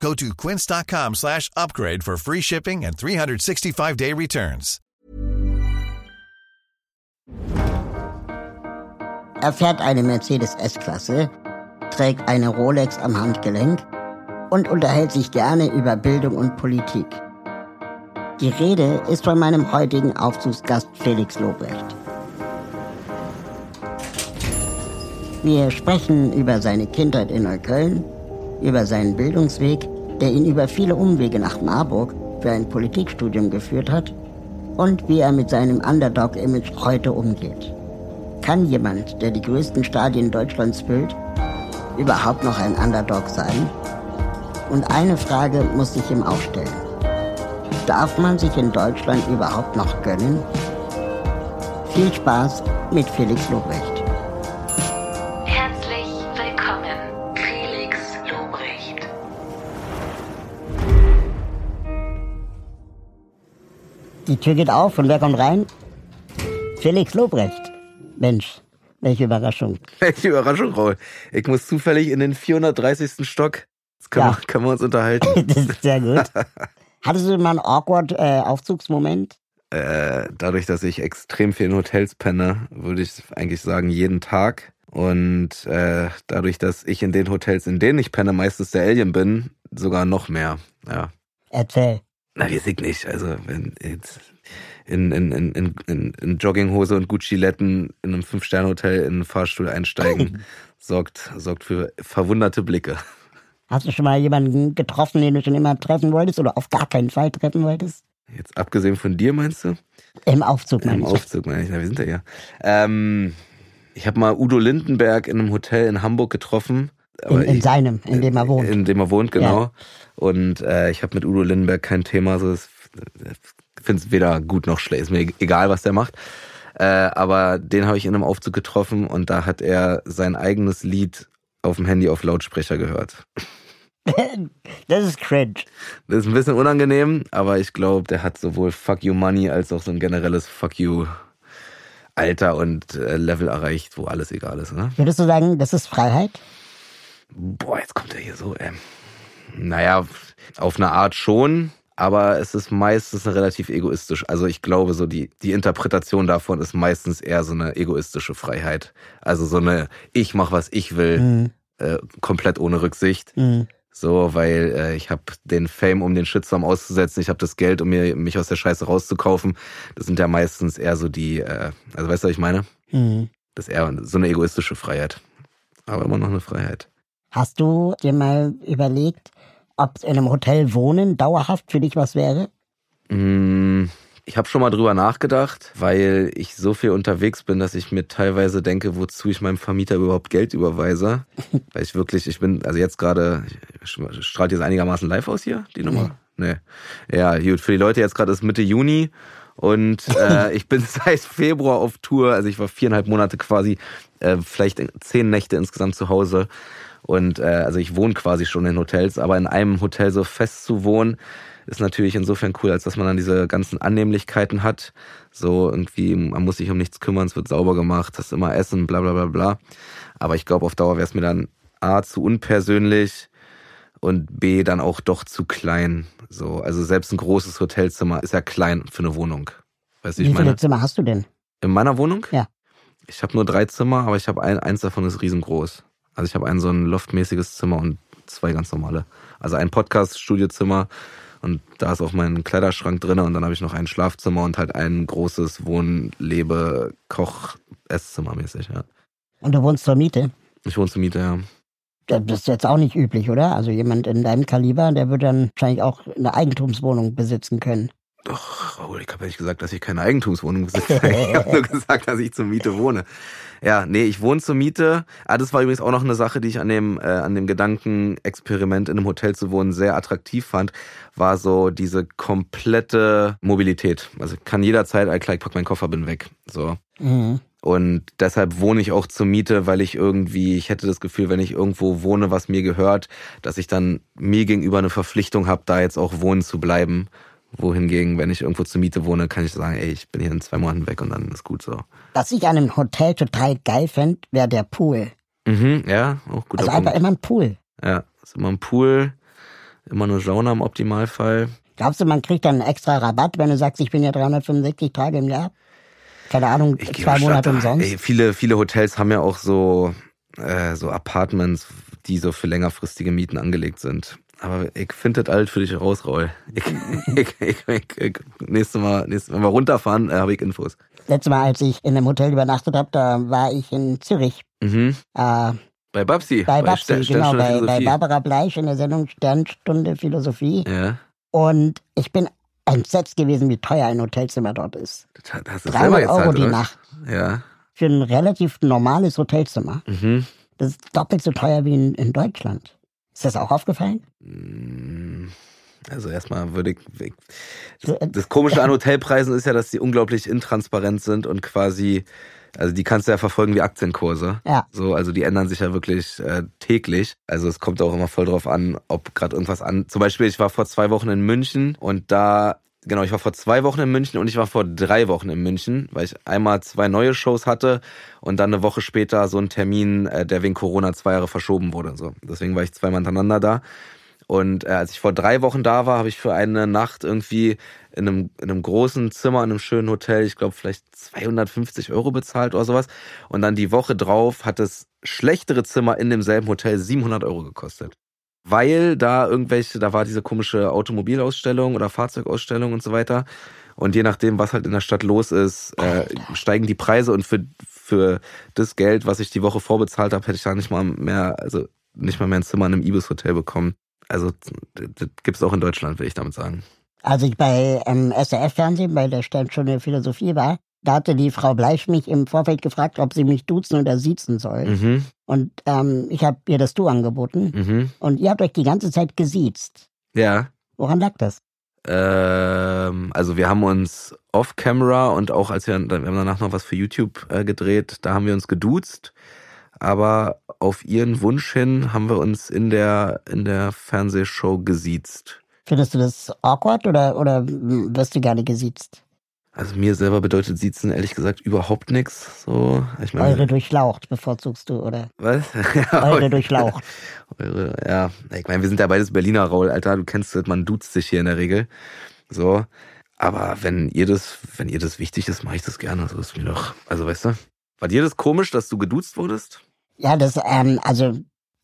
Go to quince.com slash upgrade for free shipping and 365-day returns. Er fährt eine Mercedes S-Klasse, trägt eine Rolex am Handgelenk und unterhält sich gerne über Bildung und Politik. Die Rede ist von meinem heutigen Aufzugsgast Felix Lobrecht. Wir sprechen über seine Kindheit in Neukölln, über seinen Bildungsweg, der ihn über viele Umwege nach Marburg für ein Politikstudium geführt hat und wie er mit seinem Underdog-Image heute umgeht. Kann jemand, der die größten Stadien Deutschlands füllt, überhaupt noch ein Underdog sein? Und eine Frage muss sich ihm auch stellen. Darf man sich in Deutschland überhaupt noch gönnen? Viel Spaß mit Felix Lobrecht. Die Tür geht auf und wer kommt rein? Felix Lobrecht. Mensch, welche Überraschung. Welche Überraschung, Raul. Ich muss zufällig in den 430. Stock. Jetzt können, Ja. wir, können wir uns unterhalten. Das ist sehr gut. Hattest du mal einen awkward äh, Aufzugsmoment? äh, dadurch, dass ich extrem viel in Hotels penne, würde ich eigentlich sagen, jeden Tag. Und äh, dadurch, dass ich in den Hotels, in denen ich penne, meistens der Alien bin, sogar noch mehr. Ja. Erzähl. Na, weiß ich nicht. Also, wenn jetzt in, in, in, in, in, in Jogginghose und Gucci-Letten in einem Fünf-Sterne-Hotel in einen Fahrstuhl einsteigen, sorgt, sorgt für verwunderte Blicke. Hast du schon mal jemanden getroffen, den du schon immer treffen wolltest oder auf gar keinen Fall treffen wolltest? Jetzt abgesehen von dir, meinst du? Im Aufzug, Im meine ich. Aufzug, meine ich. Na, wir sind ja hier. Ähm, ich habe mal Udo Lindenberg in einem Hotel in Hamburg getroffen. In, in ich- seinem, in dem er wohnt. In dem er wohnt, genau. Und äh, ich habe mit Udo Lindenberg kein Thema. So, ich finde es weder gut noch schlecht. Ist mir egal, was der macht. Äh, aber den habe ich in einem Aufzug getroffen und da hat er sein eigenes Lied auf dem Handy auf Lautsprecher gehört. das ist cringe. Das ist ein bisschen unangenehm, aber ich glaube, der hat sowohl Fuck You Money als auch so ein generelles Fuck You Alter und äh, Level erreicht, wo alles egal ist. Ne? Würdest du sagen, das ist Freiheit? Boah, jetzt kommt er hier so. Ähm, naja, auf eine Art schon, aber es ist meistens eine relativ egoistisch. Also ich glaube, so die, die Interpretation davon ist meistens eher so eine egoistische Freiheit. Also so eine, ich mach was ich will, Mhm. äh, komplett ohne Rücksicht. Mhm. So, weil äh, ich habe den Fame, um den Shitstorm auszusetzen, ich habe das Geld, um mir mich aus der Scheiße rauszukaufen. Das sind ja meistens eher so die, äh, also weißt du, was ich meine? Mhm. Das ist eher so eine egoistische Freiheit. Aber immer noch eine Freiheit. Hast du dir mal überlegt, ob in einem Hotel wohnen dauerhaft für dich was wäre? Mm, Ich habe schon mal drüber nachgedacht, weil ich so viel unterwegs bin, dass ich mir teilweise denke, wozu ich meinem Vermieter überhaupt Geld überweise. weil ich wirklich, ich bin, also jetzt gerade, strahlt jetzt einigermaßen live aus hier, die Nummer? Nee. Ja, gut, für die Leute jetzt gerade ist Mitte Juni und äh, ich bin seit Februar auf Tour, also ich war viereinhalb Monate quasi, äh, vielleicht zehn Nächte insgesamt zu Hause. Und äh, also ich wohne quasi schon in Hotels, aber in einem Hotel so fest zu wohnen, ist natürlich insofern cool, als dass man dann diese ganzen Annehmlichkeiten hat. So irgendwie, man muss sich um nichts kümmern, es wird sauber gemacht, hast immer Essen, bla bla bla bla. Aber ich glaube, auf Dauer wäre es mir dann A zu unpersönlich und B dann auch doch zu klein. So, also selbst ein großes Hotelzimmer ist ja klein für eine Wohnung. Weißt wie viele? Zimmer hast du denn? In meiner Wohnung? Ja. Ich habe nur drei Zimmer, aber ich habe ein, eins davon ist riesengroß. Also ich habe ein so ein loftmäßiges Zimmer und zwei ganz normale. Also ein Podcast-Studiozimmer und da ist auch mein Kleiderschrank drin und dann habe ich noch ein Schlafzimmer und halt ein großes Wohn-, Lebe-, Koch-, Esszimmer mäßig, ja. Und du wohnst zur Miete? Ich wohne zur Miete, ja. Das ist jetzt auch nicht üblich, oder? Also jemand in deinem Kaliber, der würde dann wahrscheinlich auch eine Eigentumswohnung besitzen können. Doch, Raoul, ich habe ja nicht gesagt, dass ich keine Eigentumswohnung besitze. ich habe nur gesagt, dass ich zur Miete wohne. Ja, nee, ich wohne zur Miete. Ah, das war übrigens auch noch eine Sache, die ich an dem, äh, an dem Gedankenexperiment in einem Hotel zu wohnen sehr attraktiv fand, war so diese komplette Mobilität. Also ich kann jederzeit, klar, ich pack meinen Koffer, bin weg. So. Mhm. Und deshalb wohne ich auch zur Miete, weil ich irgendwie, ich hätte das Gefühl, wenn ich irgendwo wohne, was mir gehört, dass ich dann mir gegenüber eine Verpflichtung habe, da jetzt auch wohnen zu bleiben. Wohingegen, wenn ich irgendwo zur Miete wohne, kann ich sagen, ey, ich bin hier in zwei Monaten weg und dann ist gut so. Was ich an einem Hotel total geil fände, wäre der Pool. Mhm, ja, auch gut. Also einfach immer ein Pool. Ja, ist immer ein Pool, immer eine Sauna im Optimalfall. Glaubst du, man kriegt dann einen extra Rabatt, wenn du sagst, ich bin ja 365 Tage im Jahr? Keine Ahnung, Ich zwei Monate umsonst? Ey, viele, viele Hotels haben ja auch so, äh, so Apartments, die so für längerfristige Mieten angelegt sind. Aber ich finde das alt für dich raus, Raul. Ich, ich, ich, ich, nächstes Mal, nächstes Mal, wenn wir runterfahren, äh, habe ich Infos. Letztes Mal, als ich in einem Hotel übernachtet habe, da war ich in Zürich. Mhm. Äh, Bei Babsi. bei Babsi, Stern- genau, bei, bei. Barbara Bleich in der Sendung Sternstunde Philosophie. Ja. Und ich bin entsetzt gewesen, wie teuer ein Hotelzimmer dort ist. Das selber 300 gezahlt, Euro die oder? Nacht Ja. für ein relativ normales Hotelzimmer. Mhm. Das ist doppelt so teuer wie in, in Deutschland. Ist das auch aufgefallen? Mm, Also erstmal würde ich, So, äh, Das Komische an Hotelpreisen ist ja, dass die unglaublich intransparent sind und quasi, also die kannst du ja verfolgen wie Aktienkurse. Ja. So, also die ändern sich ja wirklich äh, täglich. Also es kommt auch immer voll drauf an, ob gerade irgendwas an. Zum Beispiel, ich war vor zwei Wochen in München und da, genau, ich war vor zwei Wochen in München und ich war vor drei Wochen in München, weil ich einmal zwei neue Shows hatte und dann eine Woche später so einen Termin, äh, der wegen Corona zwei Jahre verschoben wurde. So, deswegen war ich zweimal hintereinander da. Und äh, als ich vor drei Wochen da war, habe ich für eine Nacht irgendwie in einem, in einem großen Zimmer, in einem schönen Hotel, ich glaube vielleicht 250 Euro bezahlt oder sowas. Und dann die Woche drauf hat das schlechtere Zimmer in demselben Hotel 700 Euro gekostet. Weil da irgendwelche, da war diese komische Automobilausstellung oder Fahrzeugausstellung und so weiter. Und je nachdem, was halt in der Stadt los ist, äh, steigen die Preise. Und für, für das Geld, was ich die Woche vorbezahlt habe, hätte ich da nicht mal mehr, also nicht mal mehr ein Zimmer in einem Ibis-Hotel bekommen. Also das das gibt's auch in Deutschland, will ich damit sagen. Als ich bei ähm, SRF-Fernsehen bei der Sternstunde Philosophie war, da hatte die Frau Bleich mich im Vorfeld gefragt, ob sie mich duzen oder siezen soll. Mhm, Und ähm, ich habe ihr das Du angeboten. mhm. Und ihr habt euch die ganze Zeit gesiezt. Ja. Woran lag das? Ähm, also wir haben uns off-camera und auch als wir, wir haben danach noch was für YouTube äh, gedreht, da haben wir uns geduzt. Aber auf ihren Wunsch hin haben wir uns in der, in der Fernsehshow gesiezt. Findest du das awkward oder, oder wirst du gerne gesiezt? Also mir selber bedeutet Siezen ehrlich gesagt überhaupt nichts. So, ich meine, Eure durchlaucht bevorzugst du, oder? was? Ja, Eure durchlaucht. Eure, ja, ich meine, wir sind ja beides Berliner, Raul, Alter, du kennst das, man duzt sich hier in der Regel. So. Aber wenn ihr das, wenn ihr das wichtig ist, mache ich das gerne. So ist mir doch. Also weißt du? War dir das komisch, dass du geduzt wurdest? Ja, das, ähm, also,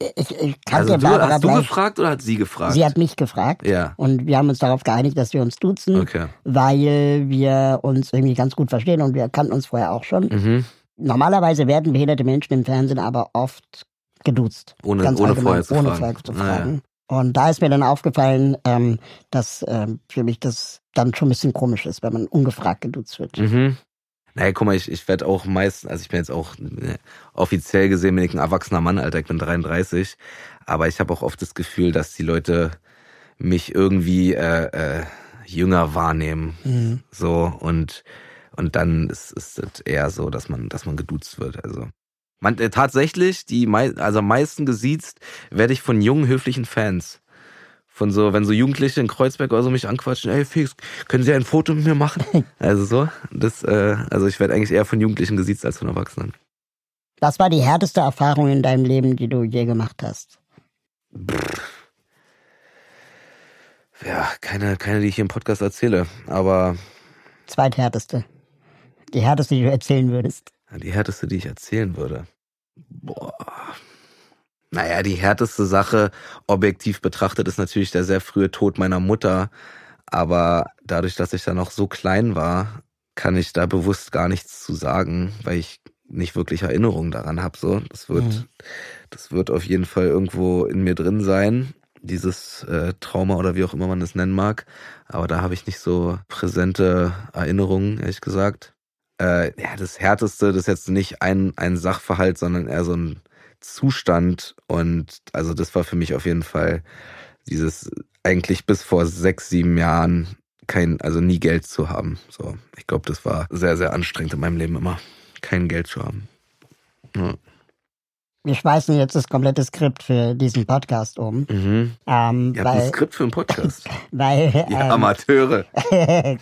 ich, ich kannte Also du, Barbara hast du Bleich. gefragt oder hat sie gefragt? Sie hat mich gefragt. Ja. Und wir haben uns darauf geeinigt, dass wir uns duzen, Okay. weil wir uns irgendwie ganz gut verstehen und wir kannten uns vorher auch schon. Mhm. Normalerweise werden behinderte Menschen im Fernsehen aber oft geduzt. Ohne, Ganz ohne vorher zu ohne fragen. vorher zu Ah, fragen. Und da ist mir dann aufgefallen, ähm, dass ähm, für mich das dann schon ein bisschen komisch ist, wenn man ungefragt geduzt wird. Mhm. Naja, guck mal, ich, ich werde auch meist, also ich bin jetzt auch äh, offiziell gesehen, bin ich ein erwachsener Mann, Alter, ich bin 33, aber ich habe auch oft das Gefühl, dass die Leute mich irgendwie äh, äh, jünger wahrnehmen. Mhm. So und und dann ist, ist es eher so, dass man, dass man geduzt wird. Also man äh, tatsächlich die mei also am meisten gesiezt werde ich von jungen höflichen Fans. Von so, wenn so Jugendliche in Kreuzberg oder so mich anquatschen, ey Fix, können Sie ein Foto mit mir machen? Also so, das, äh, also ich werde eigentlich eher von Jugendlichen gesiezt als von Erwachsenen. Was war die härteste Erfahrung in deinem Leben, die du je gemacht hast? Ja, keine, keine, die ich hier im Podcast erzähle, aber Zweithärteste. Die härteste, die du erzählen würdest. Die härteste, die ich erzählen würde. Boah. Naja, die härteste Sache, objektiv betrachtet, ist natürlich der sehr frühe Tod meiner Mutter. Aber dadurch, dass ich da noch so klein war, kann ich da bewusst gar nichts zu sagen, weil ich nicht wirklich Erinnerungen daran habe. So, das wird, Mhm. das wird auf jeden Fall irgendwo in mir drin sein. dieses äh, Trauma oder wie auch immer man es nennen mag. Aber da habe ich nicht so präsente Erinnerungen, ehrlich gesagt. Äh, ja, das Härteste, das ist jetzt nicht ein, ein Sachverhalt, sondern eher so ein Zustand. Und also das war für mich auf jeden Fall dieses eigentlich bis vor sechs, sieben Jahren kein, also nie Geld zu haben. So, ich glaube, das war sehr, sehr anstrengend in meinem Leben immer, kein Geld zu haben. Ja. Wir schmeißen jetzt das komplette Skript für diesen Podcast um. Mhm. Ähm, Ihr weil, ein Skript für einen Podcast. weil, ähm, Amateure.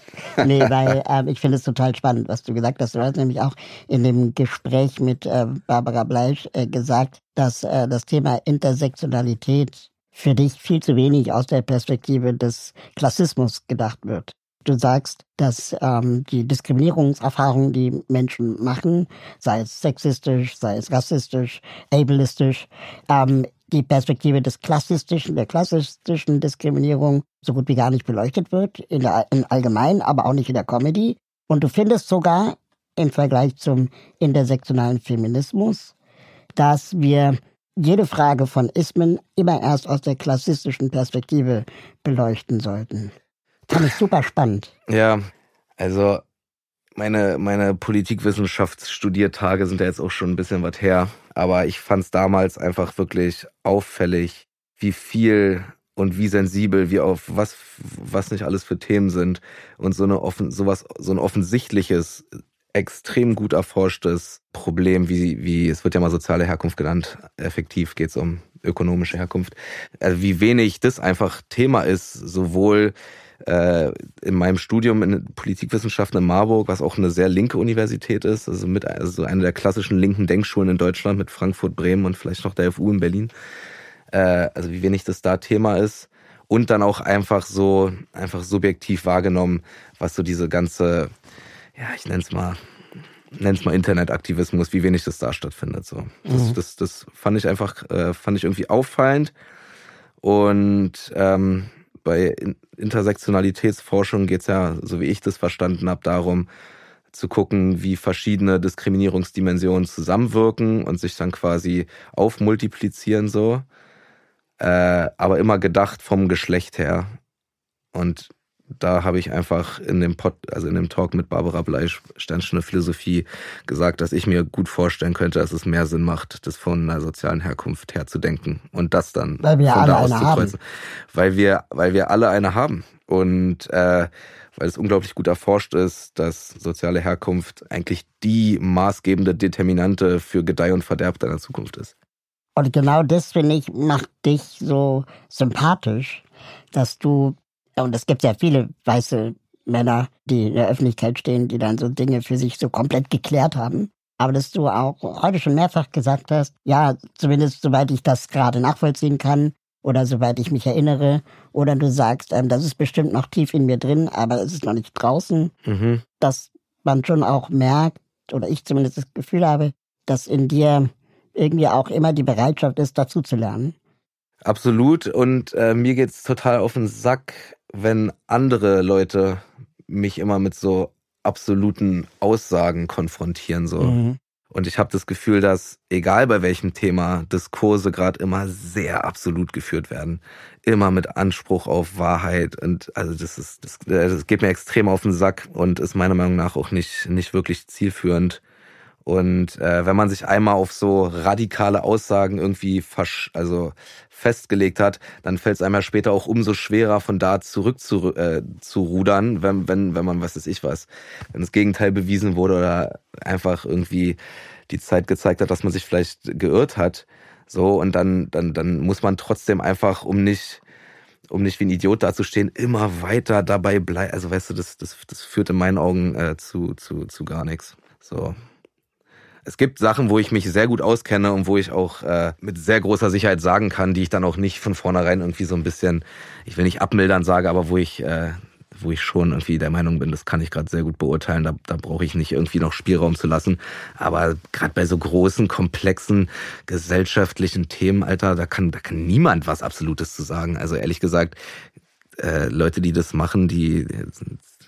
nee, weil ähm, ich finde es total spannend, was du gesagt hast. Du hast nämlich auch in dem Gespräch mit äh, Barbara Bleisch äh, gesagt, dass äh, das Thema Intersektionalität für dich viel zu wenig aus der Perspektive des Klassismus gedacht wird. Du sagst, dass ähm, die Diskriminierungserfahrungen, die Menschen machen, sei es sexistisch, sei es rassistisch, ableistisch, ähm, die Perspektive des klassistischen, der klassistischen Diskriminierung so gut wie gar nicht beleuchtet wird, in der, im Allgemeinen, aber auch nicht in der Comedy. Und du findest sogar im Vergleich zum intersektionalen Feminismus, dass wir jede Frage von Ismen immer erst aus der klassistischen Perspektive beleuchten sollten. Fand ich super spannend. Ja, also meine, meine Politikwissenschaftsstudiertage sind ja jetzt auch schon ein bisschen was her. Aber ich fand es damals einfach wirklich auffällig, wie viel und wie sensibel wir auf was, was nicht alles für Themen sind und so eine offen, sowas, so ein offensichtliches, extrem gut erforschtes Problem, wie, wie, es wird ja mal soziale Herkunft genannt. Effektiv geht es um ökonomische Herkunft. Also wie wenig das einfach Thema ist, sowohl äh, in meinem Studium in Politikwissenschaften in Marburg, was auch eine sehr linke Universität ist, also mit also eine der klassischen linken Denkschulen in Deutschland mit Frankfurt, Bremen und vielleicht noch der FU in Berlin. Äh, also wie wenig das da Thema ist und dann auch einfach so einfach subjektiv wahrgenommen, was so diese ganze, ja ich nenne es mal nenne es mal Internetaktivismus, wie wenig das da stattfindet. So, das, Mhm. das, das fand ich einfach, äh, fand ich irgendwie auffallend. Und ähm, bei In- Intersektionalitätsforschung geht's ja, so wie ich das verstanden habe, darum zu gucken, wie verschiedene Diskriminierungsdimensionen zusammenwirken und sich dann quasi aufmultiplizieren so. Äh, aber immer gedacht vom Geschlecht her. Und da habe ich einfach in dem Pod, also in dem Talk mit Barbara Bleisch, Sternstunde Philosophie, gesagt, dass ich mir gut vorstellen könnte, dass es mehr Sinn macht, das von einer sozialen Herkunft her zu denken und das dann Weil wir von alle da aus haben. Weil wir, weil wir alle eine haben. Und äh, weil es unglaublich gut erforscht ist, dass soziale Herkunft eigentlich die maßgebende Determinante für Gedeih und Verderb deiner Zukunft ist. Und genau das, finde ich, macht dich so sympathisch, dass du, und es gibt ja viele weiße Männer, die in der Öffentlichkeit stehen, die dann so Dinge für sich so komplett geklärt haben. Aber dass du auch heute schon mehrfach gesagt hast, ja, zumindest soweit ich das gerade nachvollziehen kann oder soweit ich mich erinnere, oder du sagst, ähm, das ist bestimmt noch tief in mir drin, aber es ist noch nicht draußen, Mhm. dass man schon auch merkt, oder ich zumindest das Gefühl habe, dass in dir irgendwie auch immer die Bereitschaft ist, dazu zu lernen. Absolut. Und äh, mir geht's total auf den Sack, wenn andere Leute mich immer mit so absoluten Aussagen konfrontieren. So. Mhm. Und ich habe das Gefühl, dass egal bei welchem Thema Diskurse gerade immer sehr absolut geführt werden. Immer mit Anspruch auf Wahrheit. Und also das ist, das, äh, das geht mir extrem auf den Sack und ist meiner Meinung nach auch nicht, nicht wirklich zielführend. Und äh, wenn man sich einmal auf so radikale Aussagen irgendwie versch also festgelegt hat, dann fällt es einem ja später auch umso schwerer, von da zurück zu, äh, zu rudern, wenn, wenn, wenn man, was weiß ich was, wenn das Gegenteil bewiesen wurde oder einfach irgendwie die Zeit gezeigt hat, dass man sich vielleicht geirrt hat. So, und dann, dann, dann muss man trotzdem einfach, um nicht, um nicht wie ein Idiot dazustehen, immer weiter dabei bleiben. Also weißt du, das, das, das führt in meinen Augen äh, zu, zu, zu gar nichts. So. Es gibt Sachen, wo ich mich sehr gut auskenne und wo ich auch äh, mit sehr großer Sicherheit sagen kann, die ich dann auch nicht von vornherein irgendwie so ein bisschen, ich will nicht abmildern sage, aber wo ich, äh, wo ich schon irgendwie der Meinung bin, das kann ich gerade sehr gut beurteilen. Da, da brauche ich nicht irgendwie noch Spielraum zu lassen. Aber gerade bei so großen, komplexen gesellschaftlichen Themen, Alter, da kann, da kann niemand was Absolutes zu sagen. Also ehrlich gesagt, äh, Leute, die das machen, die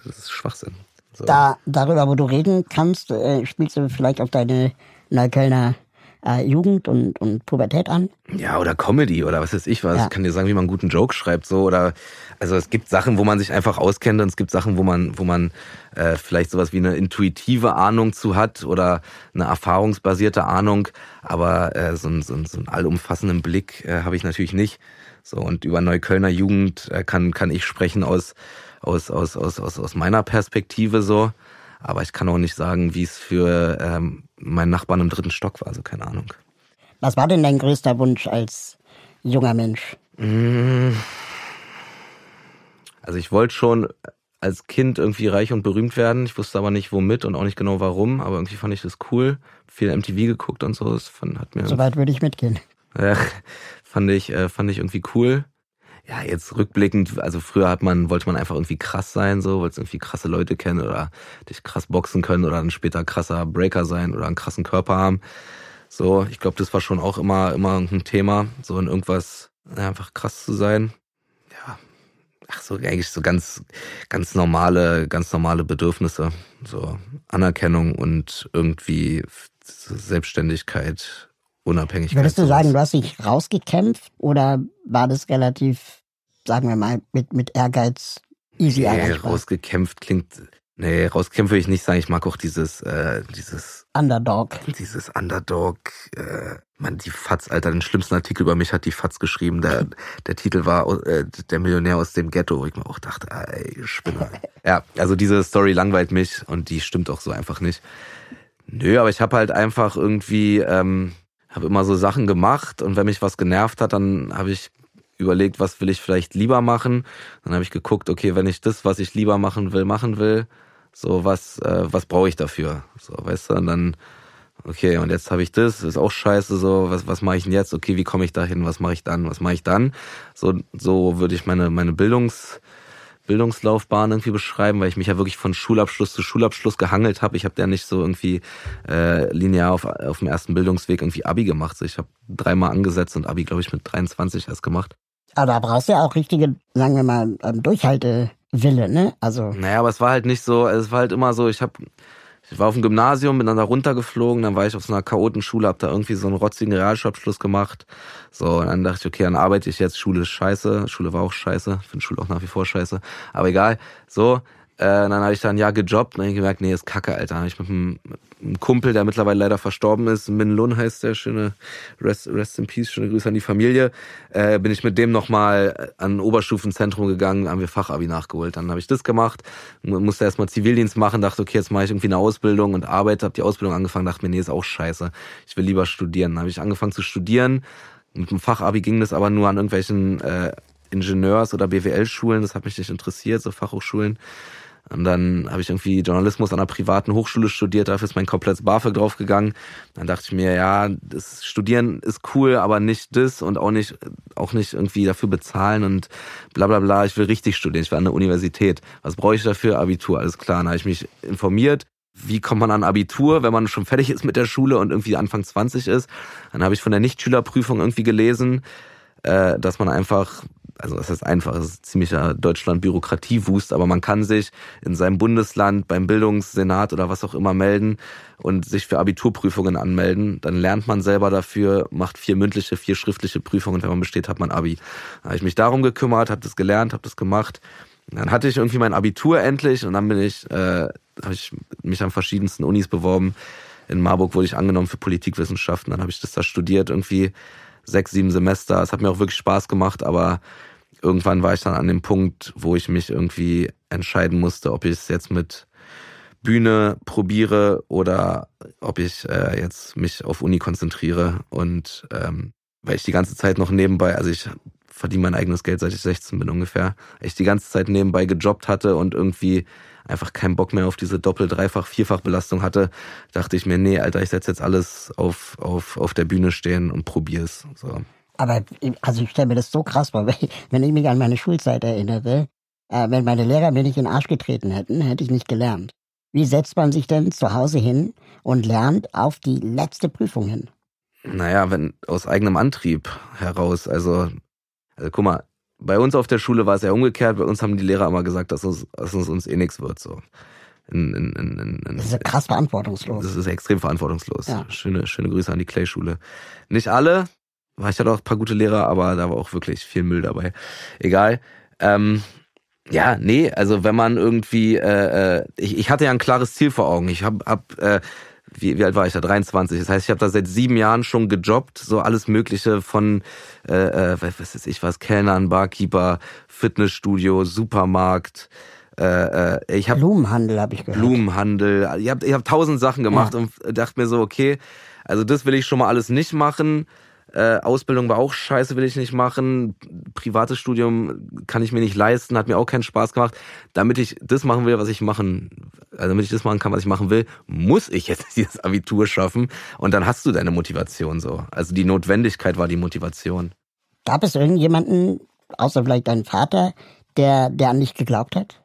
das ist Schwachsinn. So. Da, darüber, wo du reden kannst, äh, spielst du vielleicht auf deine Neuköllner äh, Jugend und, und Pubertät an. Ja, oder Comedy oder was weiß ich was. Ja. Ich kann dir sagen, wie man einen guten Joke schreibt, so oder also es gibt Sachen, wo man sich einfach auskennt und es gibt Sachen, wo man, wo man äh, vielleicht sowas wie eine intuitive Ahnung zu hat oder eine erfahrungsbasierte Ahnung, aber äh, so, ein, so, ein, so einen allumfassenden Blick äh, habe ich natürlich nicht. So und über Neuköllner Jugend äh, kann kann ich sprechen aus aus aus aus aus aus meiner Perspektive so. Aber ich kann auch nicht sagen, wie es für ähm, meinen Nachbarn im dritten Stock war, also keine Ahnung. Was war denn dein größter Wunsch als junger Mensch? Also ich wollte schon als Kind irgendwie reich und berühmt werden. Ich wusste aber nicht womit und auch nicht genau warum, aber irgendwie fand ich das cool. Viel MTV geguckt und so. Das fand, hat mir Soweit würde ich mitgehen. äh, fand ich äh, fand ich irgendwie cool. Ja, jetzt rückblickend, also früher hat man wollte man einfach irgendwie krass sein, so wollte irgendwie krasse Leute kennen oder dich krass boxen können oder dann später krasser Breaker sein oder einen krassen Körper haben. So, ich glaube, das war schon auch immer immer ein Thema, so in irgendwas ja, einfach krass zu sein. Ja, ach so eigentlich so ganz ganz normale ganz normale Bedürfnisse, so Anerkennung und irgendwie Selbstständigkeit, Unabhängigkeit. Würdest du sagen, du hast dich rausgekämpft oder war das relativ, sagen wir mal, mit, mit Ehrgeiz easy Nee, erreichbar? rausgekämpft klingt. Nee, rauskämpfen will ich nicht sagen. Ich mag auch dieses, äh, dieses, Underdog. dieses Underdog. Äh, man, die Fatz, Alter, den schlimmsten Artikel über mich hat die Fatz geschrieben. Der, der Titel war äh, Der Millionär aus dem Ghetto, wo ich mir auch dachte, ey, Spinner. ja, also diese Story langweilt mich und die stimmt auch so einfach nicht. Nö, aber ich habe halt einfach irgendwie, ähm, habe immer so Sachen gemacht und wenn mich was genervt hat, dann habe ich überlegt, was will ich vielleicht lieber machen. Dann habe ich geguckt, okay, wenn ich das, was ich lieber machen will, machen will, so was, äh, was brauche ich dafür? So, weißt du, und dann, okay, und jetzt habe ich das, ist auch scheiße, so, was, was mache ich denn jetzt? Okay, wie komme ich dahin? Was mache ich dann? Was mache ich dann? So, so würde ich meine, meine Bildungs, Bildungslaufbahn irgendwie beschreiben, weil ich mich ja wirklich von Schulabschluss zu Schulabschluss gehangelt habe. Ich habe ja nicht so irgendwie äh, linear auf, auf dem ersten Bildungsweg irgendwie Abi gemacht. So, ich habe dreimal angesetzt und Abi, glaube ich, mit 23 erst gemacht. Aber da brauchst du ja auch richtige, sagen wir mal, ähm, Durchhaltewille, ne? Also, Naja, aber es war halt nicht so, es war halt immer so, ich habe ich war auf dem Gymnasium, bin dann da runtergeflogen, dann war ich auf so einer Chaotenschule, hab da irgendwie so einen rotzigen Realschulabschluss gemacht. So, und dann dachte ich, okay, dann arbeite ich jetzt, Schule ist scheiße, Schule war auch scheiße, finde Schule auch nach wie vor scheiße, aber egal. So, äh, dann habe ich dann Jahr gejobbt und dann gemerkt, nee, ist kacke, Alter. Dann hab ich mit einem, mit einem Kumpel, der mittlerweile leider verstorben ist, Min Lun heißt der, schöne Rest, Rest in Peace, schöne Grüße an die Familie, äh, bin ich mit dem nochmal an ein Oberstufenzentrum gegangen, haben wir Fachabi nachgeholt. Dann habe ich das gemacht, mu- musste erstmal Zivildienst machen, dachte, okay, jetzt mache ich irgendwie eine Ausbildung und arbeite, habe die Ausbildung angefangen, dachte mir, nee, ist auch scheiße. Ich will lieber studieren. Dann habe ich angefangen zu studieren. Mit dem Fachabi ging das aber nur an irgendwelchen äh, Ingenieurs- oder BWL-Schulen, das hat mich nicht interessiert, so Fachhochschulen. Und dann habe ich irgendwie Journalismus an einer privaten Hochschule studiert, dafür ist mein komplettes BAföG draufgegangen. Dann dachte ich mir, ja, das Studieren ist cool, aber nicht das und auch nicht, auch nicht irgendwie dafür bezahlen und bla bla bla. Ich will richtig studieren, ich will an der Universität. Was brauche ich dafür? Abitur, alles klar. Dann habe ich mich informiert, wie kommt man an Abitur, wenn man schon fertig ist mit der Schule und irgendwie Anfang 20 ist. Dann habe ich von der Nichtschülerprüfung irgendwie gelesen, äh, dass man einfach, also das heißt einfach, es ist ziemlicher Deutschland-Bürokratiewust, aber man kann sich in seinem Bundesland beim Bildungssenat oder was auch immer melden und sich für Abiturprüfungen anmelden. Dann lernt man selber dafür, macht vier mündliche, vier schriftliche Prüfungen wenn man besteht, hat man Abi. Dann habe ich mich darum gekümmert, habe das gelernt, habe das gemacht. Dann hatte ich irgendwie mein Abitur endlich und dann bin ich, äh, habe ich mich an verschiedensten Unis beworben. In Marburg wurde ich angenommen für Politikwissenschaften, dann habe ich das da studiert, irgendwie sechs, sieben Semester. Es hat mir auch wirklich Spaß gemacht, aber irgendwann war ich dann an dem Punkt, wo ich mich irgendwie entscheiden musste, ob ich es jetzt mit Bühne probiere oder ob ich äh, jetzt mich auf Uni konzentriere. Und ähm, weil ich die ganze Zeit noch nebenbei, also ich verdiene mein eigenes Geld, seit ich 16 bin ungefähr, ich die ganze Zeit nebenbei gejobbt hatte und irgendwie einfach keinen Bock mehr auf diese Doppel-, Dreifach-, Vierfach-Belastung hatte, dachte ich mir, nee, Alter, ich setze jetzt alles auf, auf, auf der Bühne stehen und probier's. So. aber also ich stelle mir das so krass vor, wenn ich, wenn ich mich an meine Schulzeit erinnere, äh, wenn meine Lehrer mir nicht in den Arsch getreten hätten, hätte ich nicht gelernt. Wie setzt man sich denn zu Hause hin und lernt auf die letzte Prüfung hin? Naja, wenn aus eigenem Antrieb heraus, also, also guck mal, bei uns auf der Schule war es ja umgekehrt, bei uns haben die Lehrer immer gesagt, dass uns, dass uns, uns eh nichts wird. So. in, in, in, Das ist ja krass verantwortungslos. das ist extrem verantwortungslos. Ja. Schöne, schöne Grüße an die Clay-Schule. Nicht alle, ich hatte auch ein paar gute Lehrer, aber da war auch wirklich viel Müll dabei. Egal. Ähm, ja, nee, also wenn man irgendwie, äh, äh, ich, ich hatte ja ein klares Ziel vor Augen. Ich hab, hab äh, wie, wie alt war ich da? 23. Das heißt, ich habe da seit sieben Jahren schon gejobbt, so alles Mögliche von, äh, äh, was weiß ich was, Kellnern, Barkeeper, Fitnessstudio, Supermarkt. Äh, äh, ich habe Blumenhandel habe ich gehört. Blumenhandel. Ich habe ich hab tausend Sachen gemacht Ja. und dachte mir so, okay, also das will ich schon mal alles nicht machen. Äh, Ausbildung war auch scheiße, will ich nicht machen. Privates Studium kann ich mir nicht leisten, hat mir auch keinen Spaß gemacht. Damit ich das machen will, was ich machen, also damit ich das machen kann, was ich machen will, muss ich jetzt dieses Abitur schaffen. Und dann hast du deine Motivation so. Also die Notwendigkeit war die Motivation. Gab es irgendjemanden, außer vielleicht deinen Vater, der, der an dich geglaubt hat?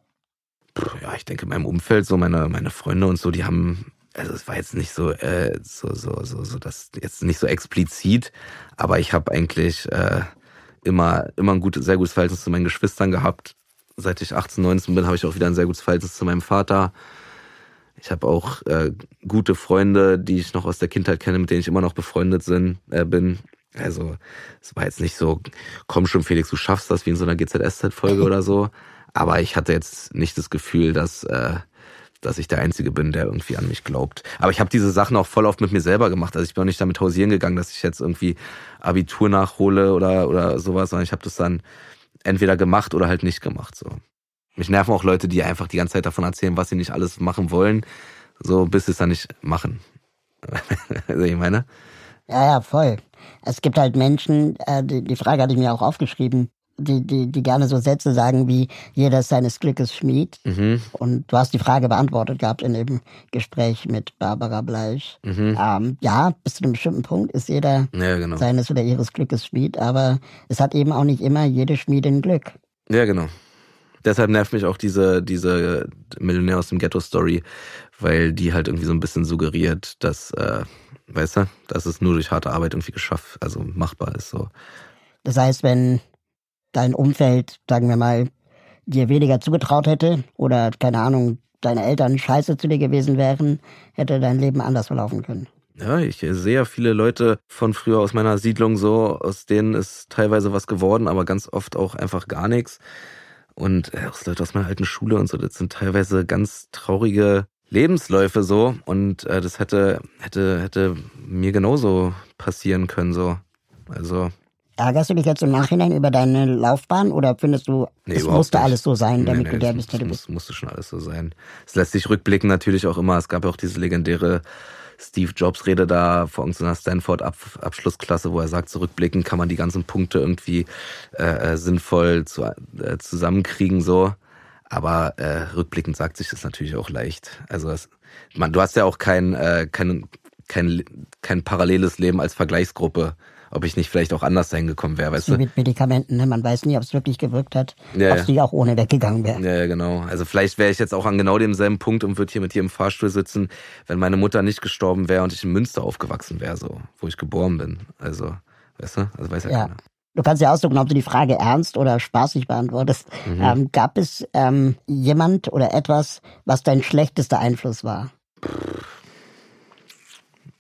Ja, ich denke, in meinem Umfeld, so meine, meine Freunde und so, die haben, also es war jetzt nicht so, äh, so, so, so, so, das jetzt nicht so explizit, aber ich habe eigentlich äh, immer, immer ein gutes, sehr gutes Verhältnis zu meinen Geschwistern gehabt. Seit ich 18, 19 bin, habe ich auch wieder ein sehr gutes Verhältnis zu meinem Vater. Ich habe auch äh, gute Freunde, die ich noch aus der Kindheit kenne, mit denen ich immer noch befreundet sind, äh, bin. Also es war jetzt nicht so, komm schon Felix, du schaffst das wie in so einer GZSZ-Folge oder so. Aber ich hatte jetzt nicht das Gefühl, dass, äh, dass ich der Einzige bin, der irgendwie an mich glaubt. Aber ich habe diese Sachen auch voll oft mit mir selber gemacht. Also ich bin auch nicht damit hausieren gegangen, dass ich jetzt irgendwie Abitur nachhole oder, oder sowas, sondern ich habe das dann entweder gemacht oder halt nicht gemacht. So. Mich nerven auch Leute, die einfach die ganze Zeit davon erzählen, was sie nicht alles machen wollen, so bis sie es dann nicht machen. also ich meine? Ja, ja, voll. Es gibt halt Menschen, äh, die, die Frage hatte ich mir auch aufgeschrieben, die, die, die gerne so Sätze sagen wie, jeder ist seines Glückes Schmied. Mhm. Und du hast die Frage beantwortet gehabt in dem Gespräch mit Barbara Bleich. Mhm. Ähm, ja, bis zu einem bestimmten Punkt ist jeder Ja, genau. seines oder ihres Glückes Schmied, aber es hat eben auch nicht immer jede Schmiedin Glück. Ja, genau. Deshalb nervt mich auch diese, diese Millionär aus dem Ghetto-Story, weil die halt irgendwie so ein bisschen suggeriert, dass, äh, weißt du, dass es nur durch harte Arbeit irgendwie geschafft, also machbar ist so. Das heißt, wenn dein Umfeld, sagen wir mal, dir weniger zugetraut hätte oder, keine Ahnung, deine Eltern scheiße zu dir gewesen wären, hätte dein Leben anders verlaufen können. Ja, ich sehe ja viele Leute von früher aus meiner Siedlung so, aus denen ist teilweise was geworden, aber ganz oft auch einfach gar nichts. Und äh, auch Leute aus meiner alten Schule und so, das sind teilweise ganz traurige Lebensläufe so. Und äh, das hätte, hätte, hätte mir genauso passieren können so. Also, Ärgerst du dich jetzt im Nachhinein über deine Laufbahn oder findest du, Nee, es musste nicht. alles so sein, damit Nee, du nee, der es bist, der du bist? musste schon alles so sein. Es lässt sich rückblicken natürlich auch immer. Es gab ja auch diese legendäre Steve Jobs Rede da vor irgendeiner Stanford Ab Abschlussklasse, wo er sagt, zurückblicken kann man die ganzen Punkte irgendwie äh, äh, sinnvoll zu, äh, zusammenkriegen so. Aber äh, rückblickend sagt sich das natürlich auch leicht. Also es, man, du hast ja auch kein, äh, kein, kein, kein paralleles Leben als Vergleichsgruppe, ob ich nicht vielleicht auch anders dahin gekommen wäre, weißt du? mit Medikamenten, ne? man weiß nie, ob es wirklich gewirkt hat, Ja, ob es nicht auch ohne weggegangen wäre. Ja, ja, genau. Also vielleicht wäre ich jetzt auch an genau demselben Punkt und würde hier mit dir im Fahrstuhl sitzen, wenn meine Mutter nicht gestorben wäre und ich in Münster aufgewachsen wäre, so, wo ich geboren bin. Also, weißt du? Also weiß ja, Ja. keiner. Du kannst ja ausdrücken, ob du die Frage ernst oder spaßig beantwortest. Mhm. Ähm, gab es ähm, jemand oder etwas, was dein schlechtester Einfluss war?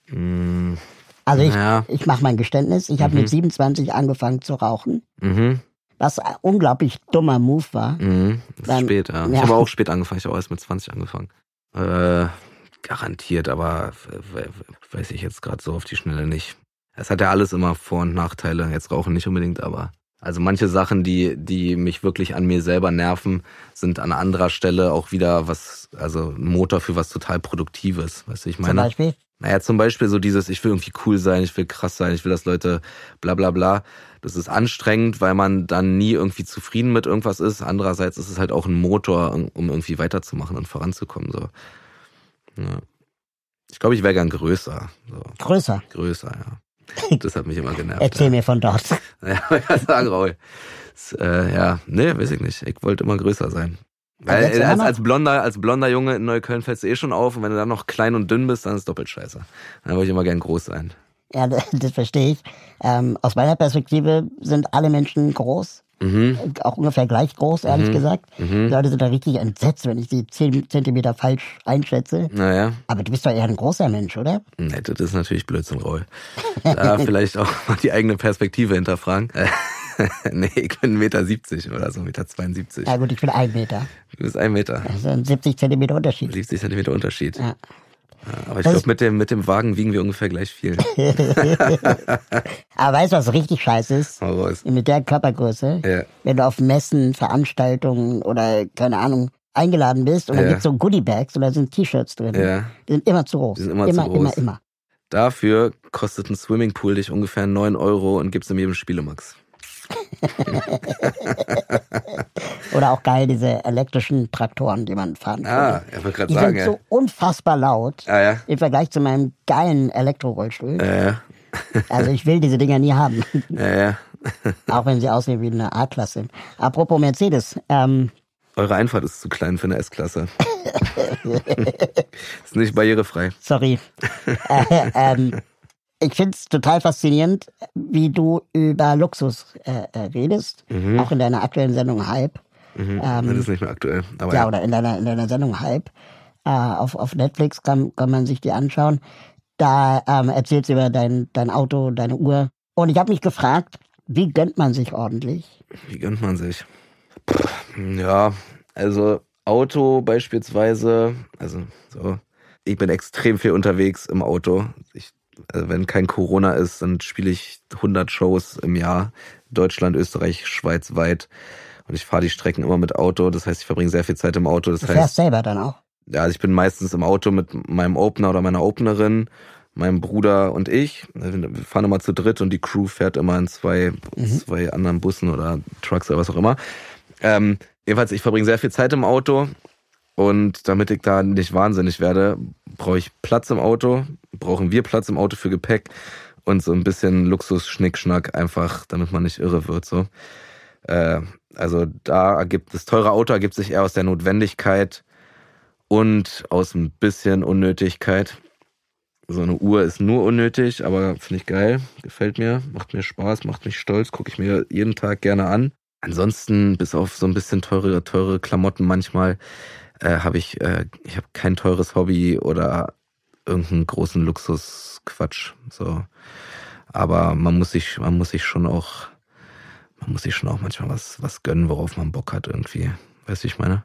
Mm, Also ich, Ja. ich mache mein Geständnis. Ich habe Mhm. mit 27 angefangen zu rauchen, mhm, was ein unglaublich dummer Move war. mhm. Das ist Dann- spät, ja. Ich ja. habe auch spät angefangen. Ich habe auch erst mit 20 angefangen. Äh, garantiert, aber weiß ich jetzt gerade so auf die Schnelle nicht. Es hat ja alles immer Vor- und Nachteile. Jetzt rauchen nicht unbedingt, aber also manche Sachen, die die mich wirklich an mir selber nerven, sind an anderer Stelle auch wieder was, also ein Motor für was total Produktives. Weißt du, ich Zum meine? Beispiel. Naja, zum Beispiel so dieses, ich will irgendwie cool sein, ich will krass sein, ich will, dass Leute bla bla bla. Das ist anstrengend, weil man dann nie irgendwie zufrieden mit irgendwas ist. Andererseits ist es halt auch ein Motor, um um irgendwie weiterzumachen und voranzukommen. So. Ja. Ich glaube, ich wäre gern größer. So. Größer. Größer, ja. Das hat mich immer genervt. Erzähl ja. mir von dort. Ja, ich sagen, Raul. Das, äh, ja, nee, weiß ich nicht. Ich wollte immer größer sein. Weil äh, als, noch? als blonder, als blonder Junge in Neukölln fällst du eh schon auf und wenn du dann noch klein und dünn bist, dann ist es doppelt scheiße. Dann wollte ich immer gern groß sein. Ja, das, das verstehe ich. Ähm, aus meiner Perspektive sind alle Menschen groß. Mhm. Auch ungefähr gleich groß, ehrlich gesagt. Die Leute sind da richtig entsetzt, wenn ich sie 10 Zentimeter falsch einschätze. Naja, Aber du bist doch eher ein großer Mensch, oder? nee, das ist natürlich Blödsinn, Raul. Da vielleicht auch mal die eigene Perspektive hinterfragen. nee, ich bin 1,70 Meter oder so, 1,72 Meter. Na gut, ich bin ein Meter. Du bist ein Meter. Das ist ein 70 Zentimeter Unterschied. 70 Zentimeter Unterschied. Ja. Ja, aber ich glaube, mit dem, mit dem Wagen wiegen wir ungefähr gleich viel. Aber weißt du, was richtig scheiße ist? Mit der Körpergröße, Ja. wenn du auf Messen, Veranstaltungen oder keine Ahnung eingeladen bist und dann Ja. gibt's so Goodie-Bags da sind T-Shirts drin. Ja. Die sind immer zu groß. Die sind immer immer, zu groß. immer, immer. Dafür kostet ein Swimmingpool dich ungefähr 9 Euro und gibt's in jedem Spielemax. Oder auch geil, diese elektrischen Traktoren, die man fahren kann. Ah, er wollte gerade Die sagen, sind ja. so unfassbar laut Ah ja. im Vergleich zu meinem geilen Elektrorollstuhl. Äh, Also ich will diese Dinger nie haben, ja, ja. auch wenn sie aussehen wie eine A-Klasse. Apropos Mercedes, ähm, Eure Einfahrt ist zu klein für eine S-Klasse. ist nicht barrierefrei. sorry. äh, ähm, ich find's total faszinierend, wie du über Luxus äh, äh, redest, auch in deiner aktuellen Sendung Hype. Mhm. das ist nicht mehr aktuell. Aber Ja, ja, oder in deiner, in deiner Sendung Hype. Äh, auf, auf Netflix kann, kann man sich die anschauen. Da ähm, erzählst du über dein, dein Auto, deine Uhr. Und ich habe mich gefragt, wie gönnt man sich ordentlich? Wie gönnt man sich? Puh, Ja, also Auto beispielsweise, also so, ich bin extrem viel unterwegs im Auto. Ich, wenn kein Corona ist, dann spiele ich 100 Shows im Jahr. Deutschland, Österreich, Schweiz weit. Und ich fahre die Strecken immer mit Auto. Das heißt, ich verbringe sehr viel Zeit im Auto. Das Du heißt, fährst selber dann auch. ja, also ich bin meistens im Auto mit meinem Opener oder meiner Openerin, meinem Bruder und ich. Wir fahren immer zu dritt und die Crew fährt immer in zwei, zwei anderen Bussen oder Trucks oder was auch immer. Ähm, jedenfalls, ich verbringe sehr viel Zeit im Auto und damit ich da nicht wahnsinnig werde, brauche ich Platz im Auto, brauchen wir Platz im Auto für Gepäck und so ein bisschen Luxus-Schnickschnack einfach, damit man nicht irre wird, so. Äh, also da ergibt das teure Auto ergibt sich eher aus der Notwendigkeit, und aus ein bisschen Unnötigkeit. So eine Uhr ist nur unnötig, aber finde ich geil, gefällt mir, macht mir Spaß, macht mich stolz, gucke ich mir jeden Tag gerne an. Ansonsten, bis auf so ein bisschen teure, teure Klamotten manchmal, äh, habe ich, äh, ich habe kein teures Hobby oder irgendeinen großen Luxusquatsch. So, aber man muss sich, man muss sich schon auch, man muss sich schon auch manchmal was, was gönnen, worauf man Bock hat irgendwie. Weißt du, wie ich meine?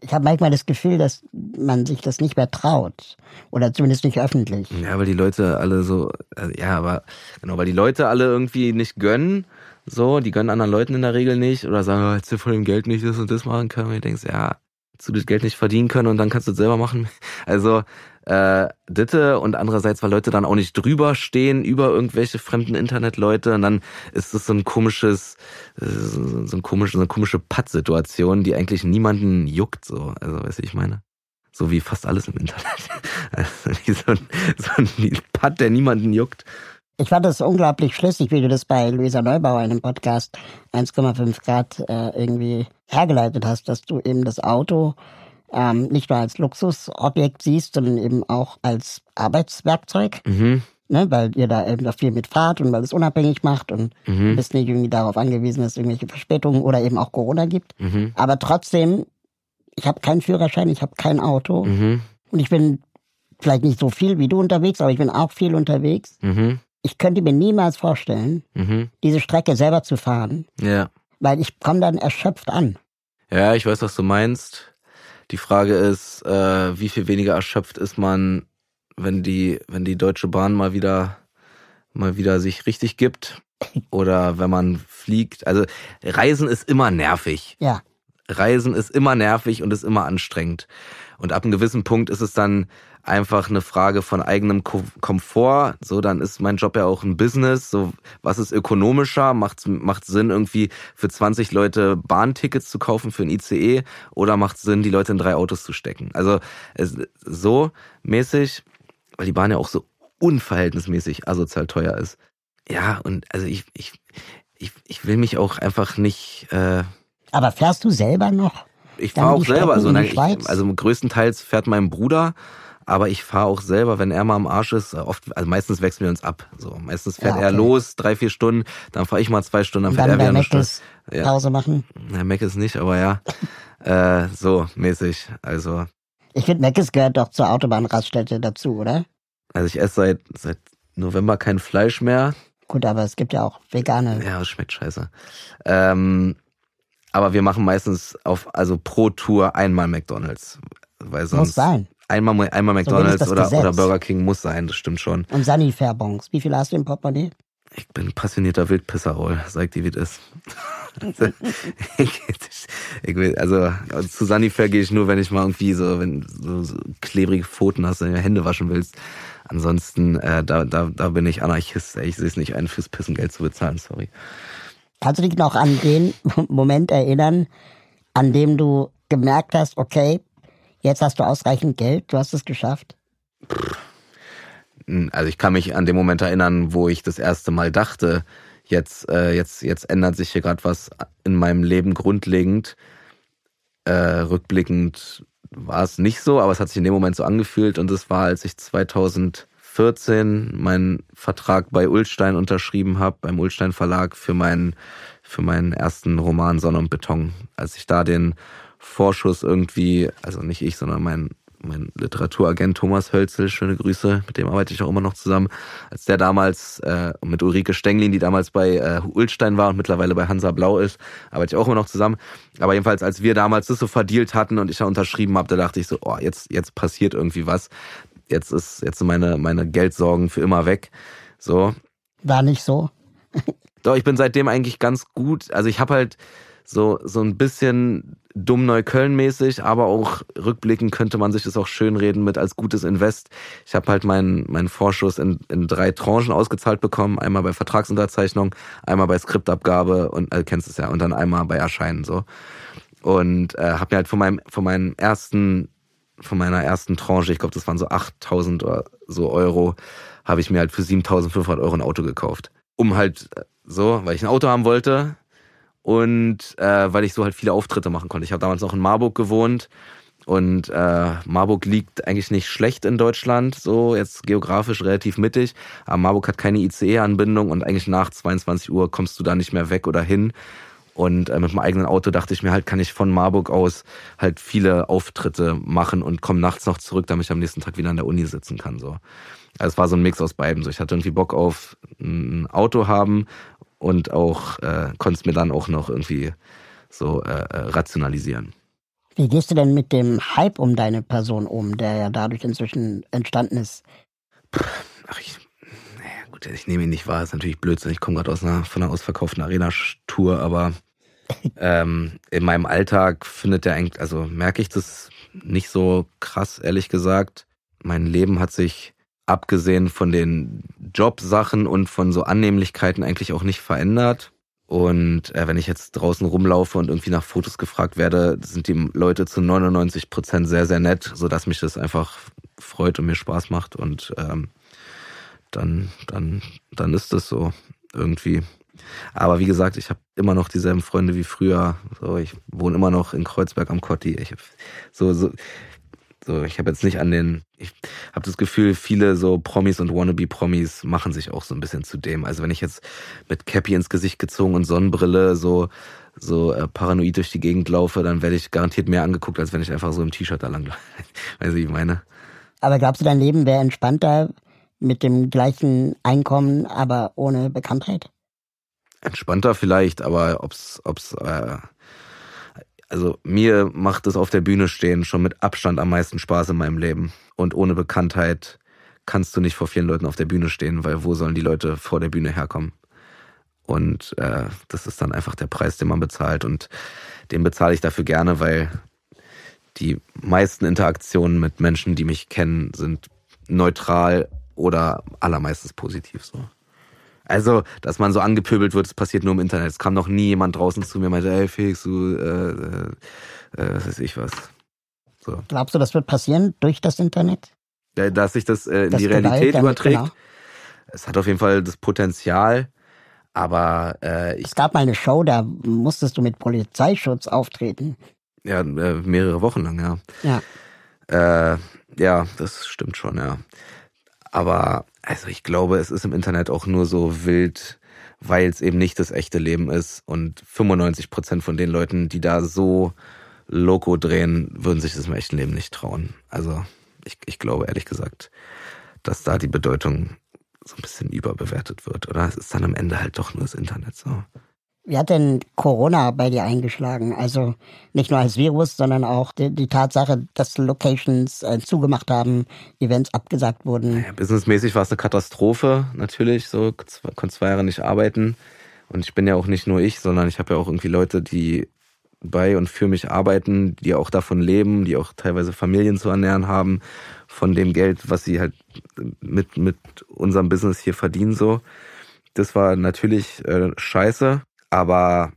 Ich habe manchmal das Gefühl, dass man sich das nicht mehr traut. Oder zumindest nicht öffentlich. Ja, weil die Leute alle so, äh, ja, aber genau, weil die Leute alle irgendwie nicht gönnen, so, die gönnen anderen Leuten in der Regel nicht oder sagen, oh, hättest du von dem Geld nicht das und das machen können. Und du denkst, ja, hättest du das Geld nicht verdienen können und dann kannst du es selber machen. Also, äh, Ditte und andererseits, weil Leute dann auch nicht drüber stehen über irgendwelche fremden Internetleute und dann ist es so ein komisches, äh, so ein komisch, so eine komische Pattsituation, die eigentlich niemanden juckt, so. Also, weißt du, ich meine? So wie fast alles im Internet. Also wie so ein, so ein Patt, der niemanden juckt. Ich fand es unglaublich schlüssig, wie du das bei Luisa Neubauer in dem Podcast 1,5 Grad äh, irgendwie hergeleitet hast, dass du eben das Auto ähm, nicht nur als Luxusobjekt siehst, sondern eben auch als Arbeitswerkzeug, Mhm. ne, weil ihr da eben da viel mit fahrt und weil es unabhängig macht und Mhm. bist nicht irgendwie darauf angewiesen, dass es irgendwelche Verspätungen oder eben auch Corona gibt. Mhm. Aber trotzdem, ich habe keinen Führerschein, ich habe kein Auto Mhm. und ich bin vielleicht nicht so viel wie du unterwegs, aber ich bin auch viel unterwegs. Mhm. Ich könnte mir niemals vorstellen, Mhm. diese Strecke selber zu fahren, Ja. weil ich komme dann erschöpft an. Ja, ich weiß, was du meinst. Die Frage ist, äh, wie viel weniger erschöpft ist man, wenn die, wenn die Deutsche Bahn mal wieder, mal wieder sich richtig gibt oder wenn man fliegt. Also Reisen ist immer nervig. Ja, Reisen ist immer nervig und ist immer anstrengend. Und ab einem gewissen Punkt ist es dann einfach eine Frage von eigenem Ko Komfort. So, dann ist mein Job ja auch ein Business. So, was ist ökonomischer? Macht macht Sinn, irgendwie für 20 Leute Bahntickets zu kaufen für ein ICE oder macht Sinn, die Leute in drei Autos zu stecken? Also es, so mäßig, weil die Bahn ja auch so unverhältnismäßig asozial teuer ist. Ja, und also ich, ich, ich, ich will mich auch einfach nicht. Äh, aber fährst du selber noch? ich fahre auch selber so. Schweiz? also größtenteils fährt mein Bruder, Aber ich fahre auch selber, wenn er mal am Arsch ist, oft, also meistens wechseln wir uns ab. So, meistens fährt Ja, er okay. los, drei, vier Stunden, dann fahre ich mal zwei Stunden, dann fährt dann er wieder eine Stunde. Ja. Pause machen. Na, Mac ist nicht, aber ja. äh, so, mäßig. Also, Ich finde, Meckes gehört doch zur Autobahnraststätte dazu, oder? also ich esse seit, seit November kein Fleisch mehr. Gut, aber es gibt ja auch vegane. Ja, das schmeckt scheiße. Ähm, aber wir machen meistens auf, also pro Tour einmal McDonalds. Weil sonst Muss sein. Einmal, einmal McDonalds das oder, Gesetz. oder Burger King muss sein, das stimmt schon. Und Sunny-Fairbons. Wie viel hast du im Portemonnaie? Ich bin passionierter Wildpisser, Roll. Sag dir, wie es ist. Also, ich, ich will, also zu Sanifair gehe ich nur, wenn ich mal irgendwie so, wenn so, so klebrige Pfoten hast, wenn du Hände waschen willst. Ansonsten, äh, da, da, da bin ich Anarchist. ey. Ich sehe es nicht ein, fürs Pissen Geld zu bezahlen, sorry. Kannst du dich noch an den Moment erinnern, an dem du gemerkt hast, okay, jetzt hast du ausreichend Geld, du hast es geschafft? Also ich kann mich an den Moment erinnern, wo ich das erste Mal dachte, jetzt, äh, jetzt, jetzt ändert sich hier gerade was in meinem Leben grundlegend. Äh, rückblickend war es nicht so, aber es hat sich in dem Moment so angefühlt und es war, als ich 2014 meinen Vertrag bei Ulstein unterschrieben habe, beim Ulstein Verlag für meinen für meinen ersten Roman Sonne und Beton. Als ich da den Vorschuss irgendwie, also nicht ich, sondern mein mein Literaturagent Thomas Hölzel, schöne Grüße, mit dem arbeite ich auch immer noch zusammen, als der damals äh, mit Ulrike Stenglin, die damals bei äh, Ulstein war und mittlerweile bei Hansa Blau ist, arbeite ich auch immer noch zusammen. Aber jedenfalls, als wir damals das so verdealt hatten und ich da unterschrieben habe, da dachte ich so, oh, jetzt, jetzt passiert irgendwie was. Jetzt ist, jetzt sind meine, meine Geldsorgen für immer weg. So. War nicht so? Doch, ich bin seitdem eigentlich ganz gut. Also ich habe halt so, so ein bisschen dumm Neukölln-mäßig, aber auch rückblickend könnte man sich das auch schön reden mit als gutes Invest. Ich habe halt meinen meinen Vorschuss in, in drei Tranchen ausgezahlt bekommen. Einmal bei Vertragsunterzeichnung, einmal bei Skriptabgabe und äh, kennst es ja, und dann einmal bei Erscheinen so. Und äh, habe mir halt von meinem von meinem ersten von meiner ersten Tranche, ich glaube, das waren so 8000 oder so Euro, habe ich mir halt für 7500 Euro ein Auto gekauft. Um halt äh, so, weil ich ein Auto haben wollte und äh, weil ich so halt viele Auftritte machen konnte. Ich habe damals noch in Marburg gewohnt und äh, Marburg liegt eigentlich nicht schlecht in Deutschland, so jetzt geografisch relativ mittig, aber Marburg hat keine ICE-Anbindung und eigentlich nach 22 Uhr kommst du da nicht mehr weg oder hin. Und äh, mit meinem eigenen Auto dachte ich mir halt, kann ich von Marburg aus halt viele Auftritte machen und komme nachts noch zurück, damit ich am nächsten Tag wieder an der Uni sitzen kann. So. Also es war so ein Mix aus beiden. So, ich hatte irgendwie Bock auf ein Auto haben und auch äh, konnte es mir dann auch noch irgendwie so äh, äh, rationalisieren. Wie gehst du denn mit dem Hype um deine Person um, der ja dadurch inzwischen entstanden ist? Ach, ich, naja, gut, ich nehme ihn nicht wahr, ist natürlich Blödsinn. Ich komme gerade aus einer von einer ausverkauften Arena-Tour, aber ähm, in meinem Alltag findet der eigentlich, also merke ich das nicht so krass, ehrlich gesagt. Mein Leben hat sich abgesehen von den Jobsachen und von so Annehmlichkeiten eigentlich auch nicht verändert. Und äh, wenn ich jetzt draußen rumlaufe und irgendwie nach Fotos gefragt werde, sind die Leute zu 99 Prozent sehr, sehr nett, sodass mich das einfach freut und mir Spaß macht. Und ähm, dann, dann, dann ist das so irgendwie. Aber wie gesagt, ich habe immer noch dieselben Freunde wie früher. So, ich wohne immer noch in Kreuzberg am Kotti. Ich hab so, so, so, ich habe jetzt nicht an den, ich habe das Gefühl, viele so Promis und Wannabe-Promis machen sich auch so ein bisschen zu dem. Also wenn ich jetzt mit Cappy ins Gesicht gezogen und Sonnenbrille so so äh, paranoid durch die Gegend laufe, dann werde ich garantiert mehr angeguckt, als wenn ich einfach so im T-Shirt da lang laufe. Weißt du, wie ich meine? Aber glaubst du, dein Leben wäre entspannter mit dem gleichen Einkommen, aber ohne Bekanntheit? Entspannter vielleicht, aber ob's, ob's, äh, also mir macht es auf der Bühne stehen schon mit Abstand am meisten Spaß in meinem Leben. Und ohne Bekanntheit kannst du nicht vor vielen Leuten auf der Bühne stehen, weil wo sollen die Leute vor der Bühne herkommen? Und äh, das ist dann einfach der Preis, den man bezahlt. Und den bezahle ich dafür gerne, weil die meisten Interaktionen mit Menschen, die mich kennen, sind neutral oder allermeistens positiv so. Also, dass man so angepöbelt wird, das passiert nur im Internet. Es kam noch nie jemand draußen zu mir und meinte, ey Felix, du, äh, äh, äh, was weiß ich was. So. Glaubst du, das wird passieren durch das Internet? Äh, Dass sich das äh, in Das die Gewalt Realität damit, überträgt. genau. Es hat auf jeden Fall das Potenzial, aber äh, ich, Es gab mal eine Show, da musstest du mit Polizeischutz auftreten. ja, äh, mehrere Wochen lang, ja. Ja. Äh, ja, das stimmt schon, ja. Aber also ich glaube, es ist im Internet auch nur so wild, weil es eben nicht das echte Leben ist. Und 95 Prozent von den Leuten, die da so Loco drehen, würden sich das im echten Leben nicht trauen. Also ich, ich glaube ehrlich gesagt, dass da die Bedeutung so ein bisschen überbewertet wird, oder? Es ist dann am Ende halt doch nur das Internet so. Wie hat denn Corona bei dir eingeschlagen? Also nicht nur als Virus, sondern auch die, die Tatsache, dass Locations äh, zugemacht haben, Events abgesagt wurden. Naja, businessmäßig war es eine Katastrophe, natürlich. So konnte zwei Jahre nicht arbeiten. Und ich bin ja auch nicht nur ich, sondern ich habe ja auch irgendwie Leute, die bei und für mich arbeiten, die auch davon leben, die auch teilweise Familien zu ernähren haben, von dem Geld, was sie halt mit, mit unserem Business hier verdienen, so. Das war natürlich äh, scheiße. Aber,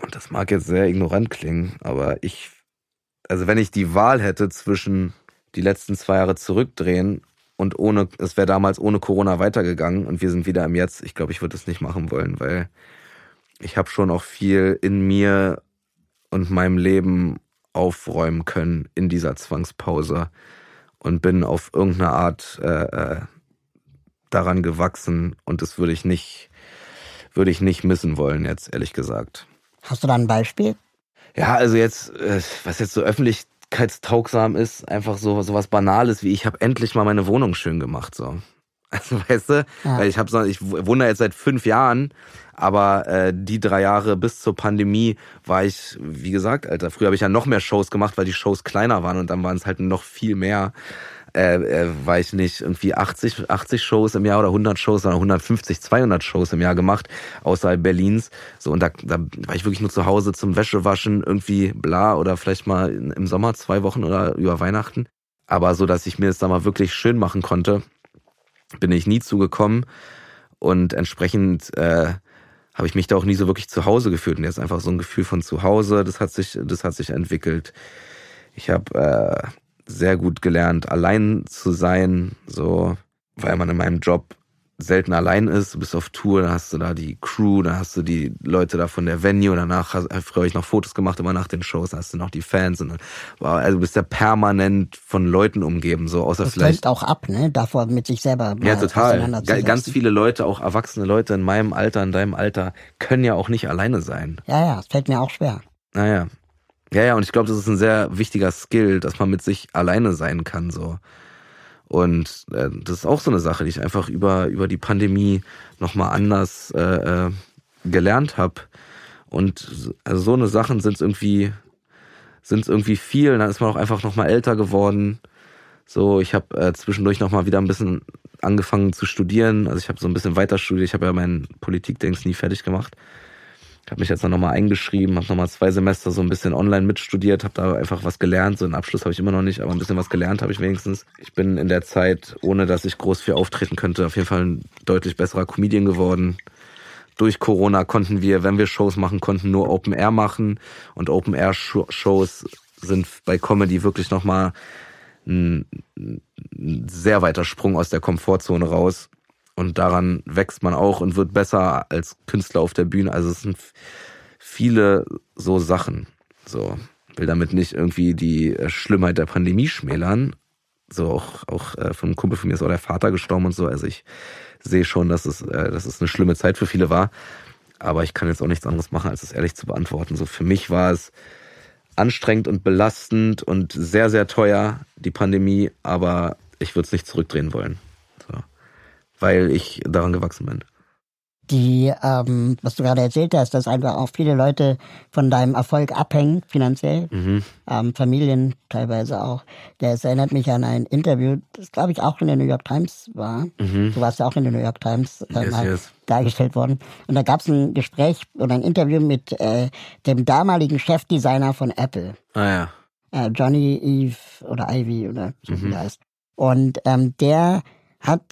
und das mag jetzt sehr ignorant klingen, aber ich, also wenn ich die Wahl hätte zwischen die letzten zwei Jahre zurückdrehen und ohne, es wäre damals ohne Corona weitergegangen und wir sind wieder im Jetzt, ich glaube, ich würde es nicht machen wollen, weil ich habe schon auch viel in mir und meinem Leben aufräumen können in dieser Zwangspause und bin auf irgendeine Art äh, äh daran gewachsen und das würde ich nicht würde ich nicht missen wollen, jetzt ehrlich gesagt. Hast du da ein Beispiel? Ja, also jetzt, äh, was jetzt so öffentlichkeitstaugsam ist, einfach so, so was Banales wie ich habe endlich mal meine Wohnung schön gemacht, so. Also weißt du, ja. weil ich habe so, ich wohne jetzt seit fünf Jahren, aber äh, die drei Jahre bis zur Pandemie war ich, wie gesagt, Alter, früher habe ich ja noch mehr Shows gemacht, weil die Shows kleiner waren und dann waren es halt noch viel mehr äh, äh, weiß ich nicht, irgendwie 80, 80 Shows im Jahr oder 100 Shows oder 150, 200 Shows im Jahr gemacht, außerhalb Berlins. So, und da, da war ich wirklich nur zu Hause zum Wäschewaschen, irgendwie bla, oder vielleicht mal im Sommer zwei Wochen oder über Weihnachten. Aber so, dass ich mir das da mal wirklich schön machen konnte, bin ich nie zugekommen. Und entsprechend äh, habe ich mich da auch nie so wirklich zu Hause gefühlt. Und jetzt einfach so ein Gefühl von zu Hause, das hat sich, das hat sich entwickelt. Ich habe äh, sehr gut gelernt, allein zu sein, so, weil man in meinem Job selten allein ist. Du bist auf Tour, dann hast du da die Crew, dann hast du die Leute da von der Venue, danach hast, früher habe ich noch Fotos gemacht, immer nach den Shows, dann hast du noch die Fans und wow, also du bist ja permanent von Leuten umgeben, so außer das vielleicht. auch ab, ne? Davor mit sich selber. Ja, total. Ganz viele Leute, auch erwachsene Leute in meinem Alter, in deinem Alter, können ja auch nicht alleine sein. Ja, ja, es fällt mir auch schwer. Naja. Ja, ja, und ich glaube, das ist ein sehr wichtiger Skill, dass man mit sich alleine sein kann, so. Und äh, das ist auch so eine Sache, die ich einfach über, über die Pandemie nochmal anders äh, äh, gelernt habe. Und also so eine Sachen sind irgendwie, sind irgendwie viel. Und dann ist man auch einfach nochmal älter geworden. So, ich habe äh, zwischendurch nochmal wieder ein bisschen angefangen zu studieren. Also ich habe so ein bisschen weiter studiert. Ich habe ja meinen Politikdings nie fertig gemacht. Ich habe mich jetzt noch mal eingeschrieben, habe noch mal zwei Semester so ein bisschen online mitstudiert, habe da einfach was gelernt. So einen Abschluss habe ich immer noch nicht, aber ein bisschen was gelernt habe ich wenigstens. Ich bin in der Zeit, ohne dass ich groß viel auftreten könnte, auf jeden Fall ein deutlich besserer Comedian geworden. Durch Corona konnten wir, wenn wir Shows machen konnten, nur Open Air machen. Und Open Air Shows sind bei Comedy wirklich noch mal ein, ein sehr weiter Sprung aus der Komfortzone raus. Und daran wächst man auch und wird besser als Künstler auf der Bühne. Also es sind viele so Sachen. So, will damit nicht irgendwie die äh, Schlimmheit der Pandemie schmälern. So auch, auch äh, von einem Kumpel von mir ist auch der Vater gestorben und so. Also ich sehe schon, dass es, äh, dass es eine schlimme Zeit für viele war. Aber ich kann jetzt auch nichts anderes machen, als es ehrlich zu beantworten. So für mich war es anstrengend und belastend und sehr, sehr teuer, die Pandemie, aber ich würde es nicht zurückdrehen wollen weil ich daran gewachsen bin. Die, ähm, was du gerade erzählt hast, dass einfach auch viele Leute von deinem Erfolg abhängen, finanziell, mhm. ähm, Familien teilweise auch. Das erinnert mich an ein Interview, das glaube ich auch in der New York Times war. Mhm. Du warst ja auch in der New York Times äh, yes, yes. dargestellt worden. Und da gab es ein Gespräch oder ein Interview mit äh, dem damaligen Chefdesigner von Apple. Ah ja. Äh, Johnny Eve oder Ivy oder so mhm. wie heißt. Und ähm, der hat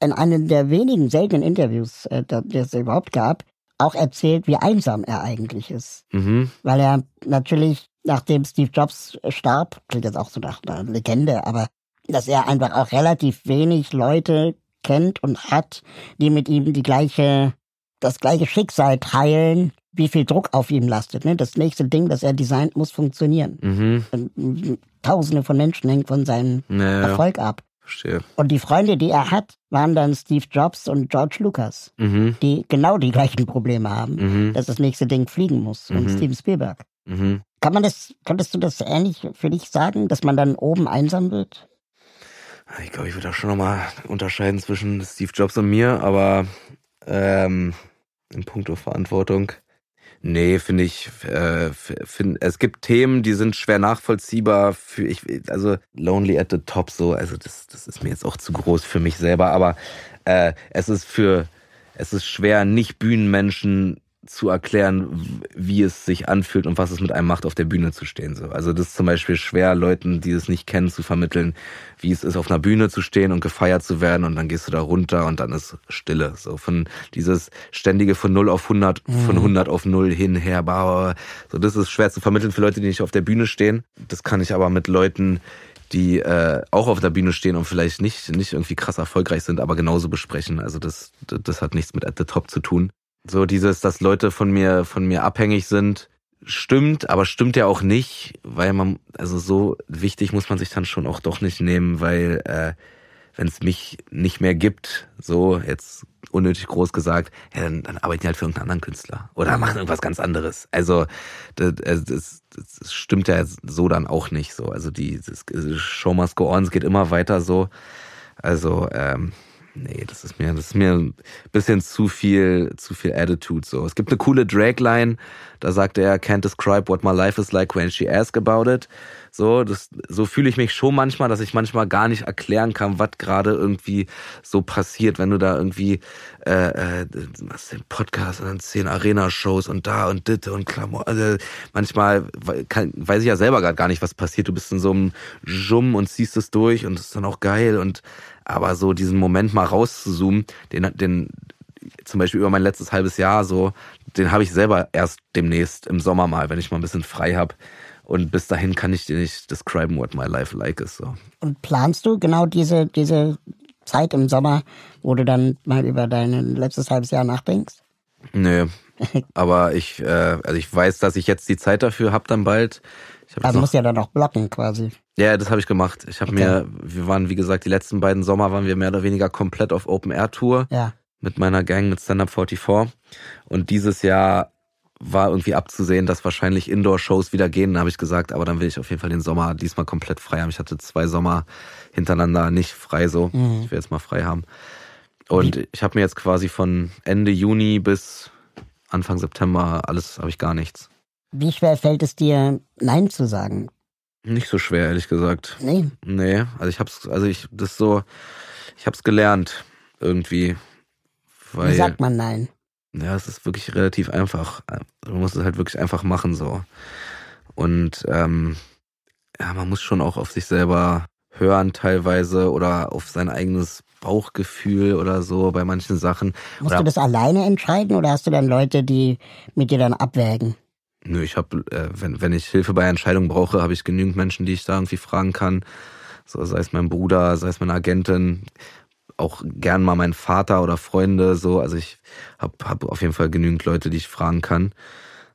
in einem der wenigen seltenen Interviews, äh, die es überhaupt gab, auch erzählt, wie einsam er eigentlich ist. Mhm. Weil er natürlich, nachdem Steve Jobs starb, klingt jetzt auch so nach einer Legende, aber dass er einfach auch relativ wenig Leute kennt und hat, die mit ihm die gleiche, das gleiche Schicksal teilen, wie viel Druck auf ihm lastet. Ne? Das nächste Ding, das er designt, muss funktionieren. Mhm. Und mm, Tausende von Menschen hängen von seinem Ja, ja. Erfolg ab. Verstehe. Und die Freunde, die er hat, waren dann Steve Jobs und George Lucas, Mhm. die genau die gleichen Probleme haben, Mhm. dass das nächste Ding fliegen muss. Und Mhm. Steven Spielberg. Mhm. Kann man das, könntest du das ähnlich für dich sagen, dass man dann oben einsam wird? Ich glaube, ich würde da schon nochmal unterscheiden zwischen Steve Jobs und mir, aber ähm, in puncto Verantwortung. Nee, finde ich, äh, find, es gibt Themen, die sind schwer nachvollziehbar für ich, also Lonely at the Top so, also das, das ist mir jetzt auch zu groß für mich selber, aber äh, es ist für, es ist schwer, nicht Bühnenmenschen zu erklären, wie es sich anfühlt und was es mit einem macht, auf der Bühne zu stehen. So. Also das ist zum Beispiel schwer, Leuten, die es nicht kennen, zu vermitteln, wie es ist, auf einer Bühne zu stehen und gefeiert zu werden und dann gehst du da runter und dann ist Stille. So von dieses ständige von 0 auf 100, von 100 auf 0 hin, her, bau. So, das ist schwer zu vermitteln für Leute, die nicht auf der Bühne stehen. Das kann ich aber mit Leuten, die äh, auch auf der Bühne stehen und vielleicht nicht, nicht irgendwie krass erfolgreich sind, aber genauso besprechen. Also das, das hat nichts mit at the top zu tun. So dieses, dass Leute von mir, von mir abhängig sind, stimmt, aber stimmt ja auch nicht, weil man, also so wichtig muss man sich dann schon auch doch nicht nehmen, weil äh, wenn es mich nicht mehr gibt, so jetzt unnötig groß gesagt, ja, dann, dann arbeiten die halt für irgendeinen anderen Künstler oder machen irgendwas ganz anderes. Also das, das, das, das stimmt ja so dann auch nicht so. Also die das, Show must go on, es geht immer weiter so. Also ähm, nee, das ist mir, das ist mir ein bisschen zu viel, zu viel Attitude so. Es gibt eine coole Drag-Line, da sagt er, can't describe what my life is like when she asks about it. So, das, so fühle ich mich schon manchmal, dass ich manchmal gar nicht erklären kann, was gerade irgendwie so passiert, wenn du da irgendwie äh, äh, machst den Podcast und dann zehn Arena-Shows und da und dit und Klamotten. Also manchmal kann, weiß ich ja selber gerade gar nicht, was passiert. Du bist in so einem Jum und ziehst es durch und das ist dann auch geil und aber so diesen Moment mal rauszuzoomen, den, den zum Beispiel über mein letztes halbes Jahr so, den habe ich selber erst demnächst im Sommer mal, wenn ich mal ein bisschen frei habe. Und bis dahin kann ich dir nicht describen, what my life like is. So. Und planst du genau diese, diese Zeit im Sommer, wo du dann mal über dein letztes halbes Jahr nachdenkst? Nö. Aber ich, äh, also ich weiß, dass ich jetzt die Zeit dafür habe dann bald. Also du ja dann auch blocken quasi. Ja, das habe ich gemacht. Ich habe Okay. mir, wir waren, wie gesagt, die letzten beiden Sommer waren wir mehr oder weniger komplett auf Open Air Tour Ja. mit meiner Gang mit Stand Up 44. Und dieses Jahr war irgendwie abzusehen, dass wahrscheinlich Indoor-Shows wieder gehen. Da habe ich gesagt, aber dann will ich auf jeden Fall den Sommer diesmal komplett frei haben. Ich hatte zwei Sommer hintereinander nicht frei so. Mhm. Ich will jetzt mal frei haben. Und ich habe mir jetzt quasi von Ende Juni bis Anfang September alles habe ich gar nichts. Wie schwer fällt es dir, Nein zu sagen? Nicht so schwer, ehrlich gesagt. Nee. Nee, also ich hab's, also ich, das so, ich hab's gelernt, irgendwie. Weil, Wie sagt man Nein? ja, es ist wirklich relativ einfach. Man muss es halt wirklich einfach machen, so. Und, ähm, ja, man muss schon auch auf sich selber hören teilweise oder auf sein eigenes Bauchgefühl oder so bei manchen Sachen. Musst Oder- du das alleine entscheiden oder hast du dann Leute, die mit dir dann abwägen? Nö, ich habe, äh, wenn, wenn ich Hilfe bei Entscheidungen brauche, habe ich genügend Menschen, die ich da irgendwie fragen kann. So, sei es mein Bruder, sei es meine Agentin, auch gern mal mein Vater oder Freunde, so. Also ich habe hab auf jeden Fall genügend Leute, die ich fragen kann.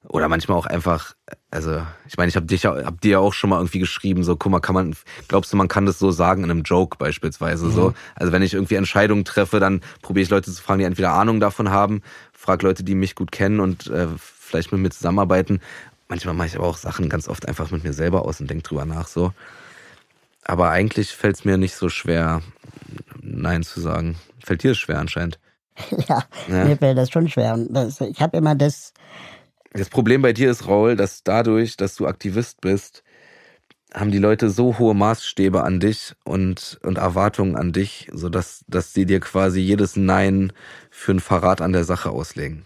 Oder manchmal auch einfach, also ich meine, ich habe dich, ja- hab dir ja auch schon mal irgendwie geschrieben, so, guck mal, kann man, glaubst du, man kann das so sagen in einem Joke beispielsweise, so. Also wenn ich irgendwie Entscheidungen treffe, dann probiere ich Leute zu fragen, die entweder Ahnung davon haben, frag Leute, die mich gut kennen und äh, vielleicht mit mir zusammenarbeiten. Manchmal mache ich aber auch Sachen ganz oft einfach mit mir selber aus und denk drüber nach, so. Aber eigentlich fällt es mir nicht so schwer, Nein zu sagen. Fällt dir es schwer anscheinend. ja, Ja. mir fällt das schon schwer. Das, ich habe immer das, Das Problem bei dir ist, Raul, dass dadurch, dass du Aktivist bist, haben die Leute so hohe Maßstäbe an dich und, und Erwartungen an dich, sodass dass sie dir quasi jedes Nein für einen Verrat an der Sache auslegen.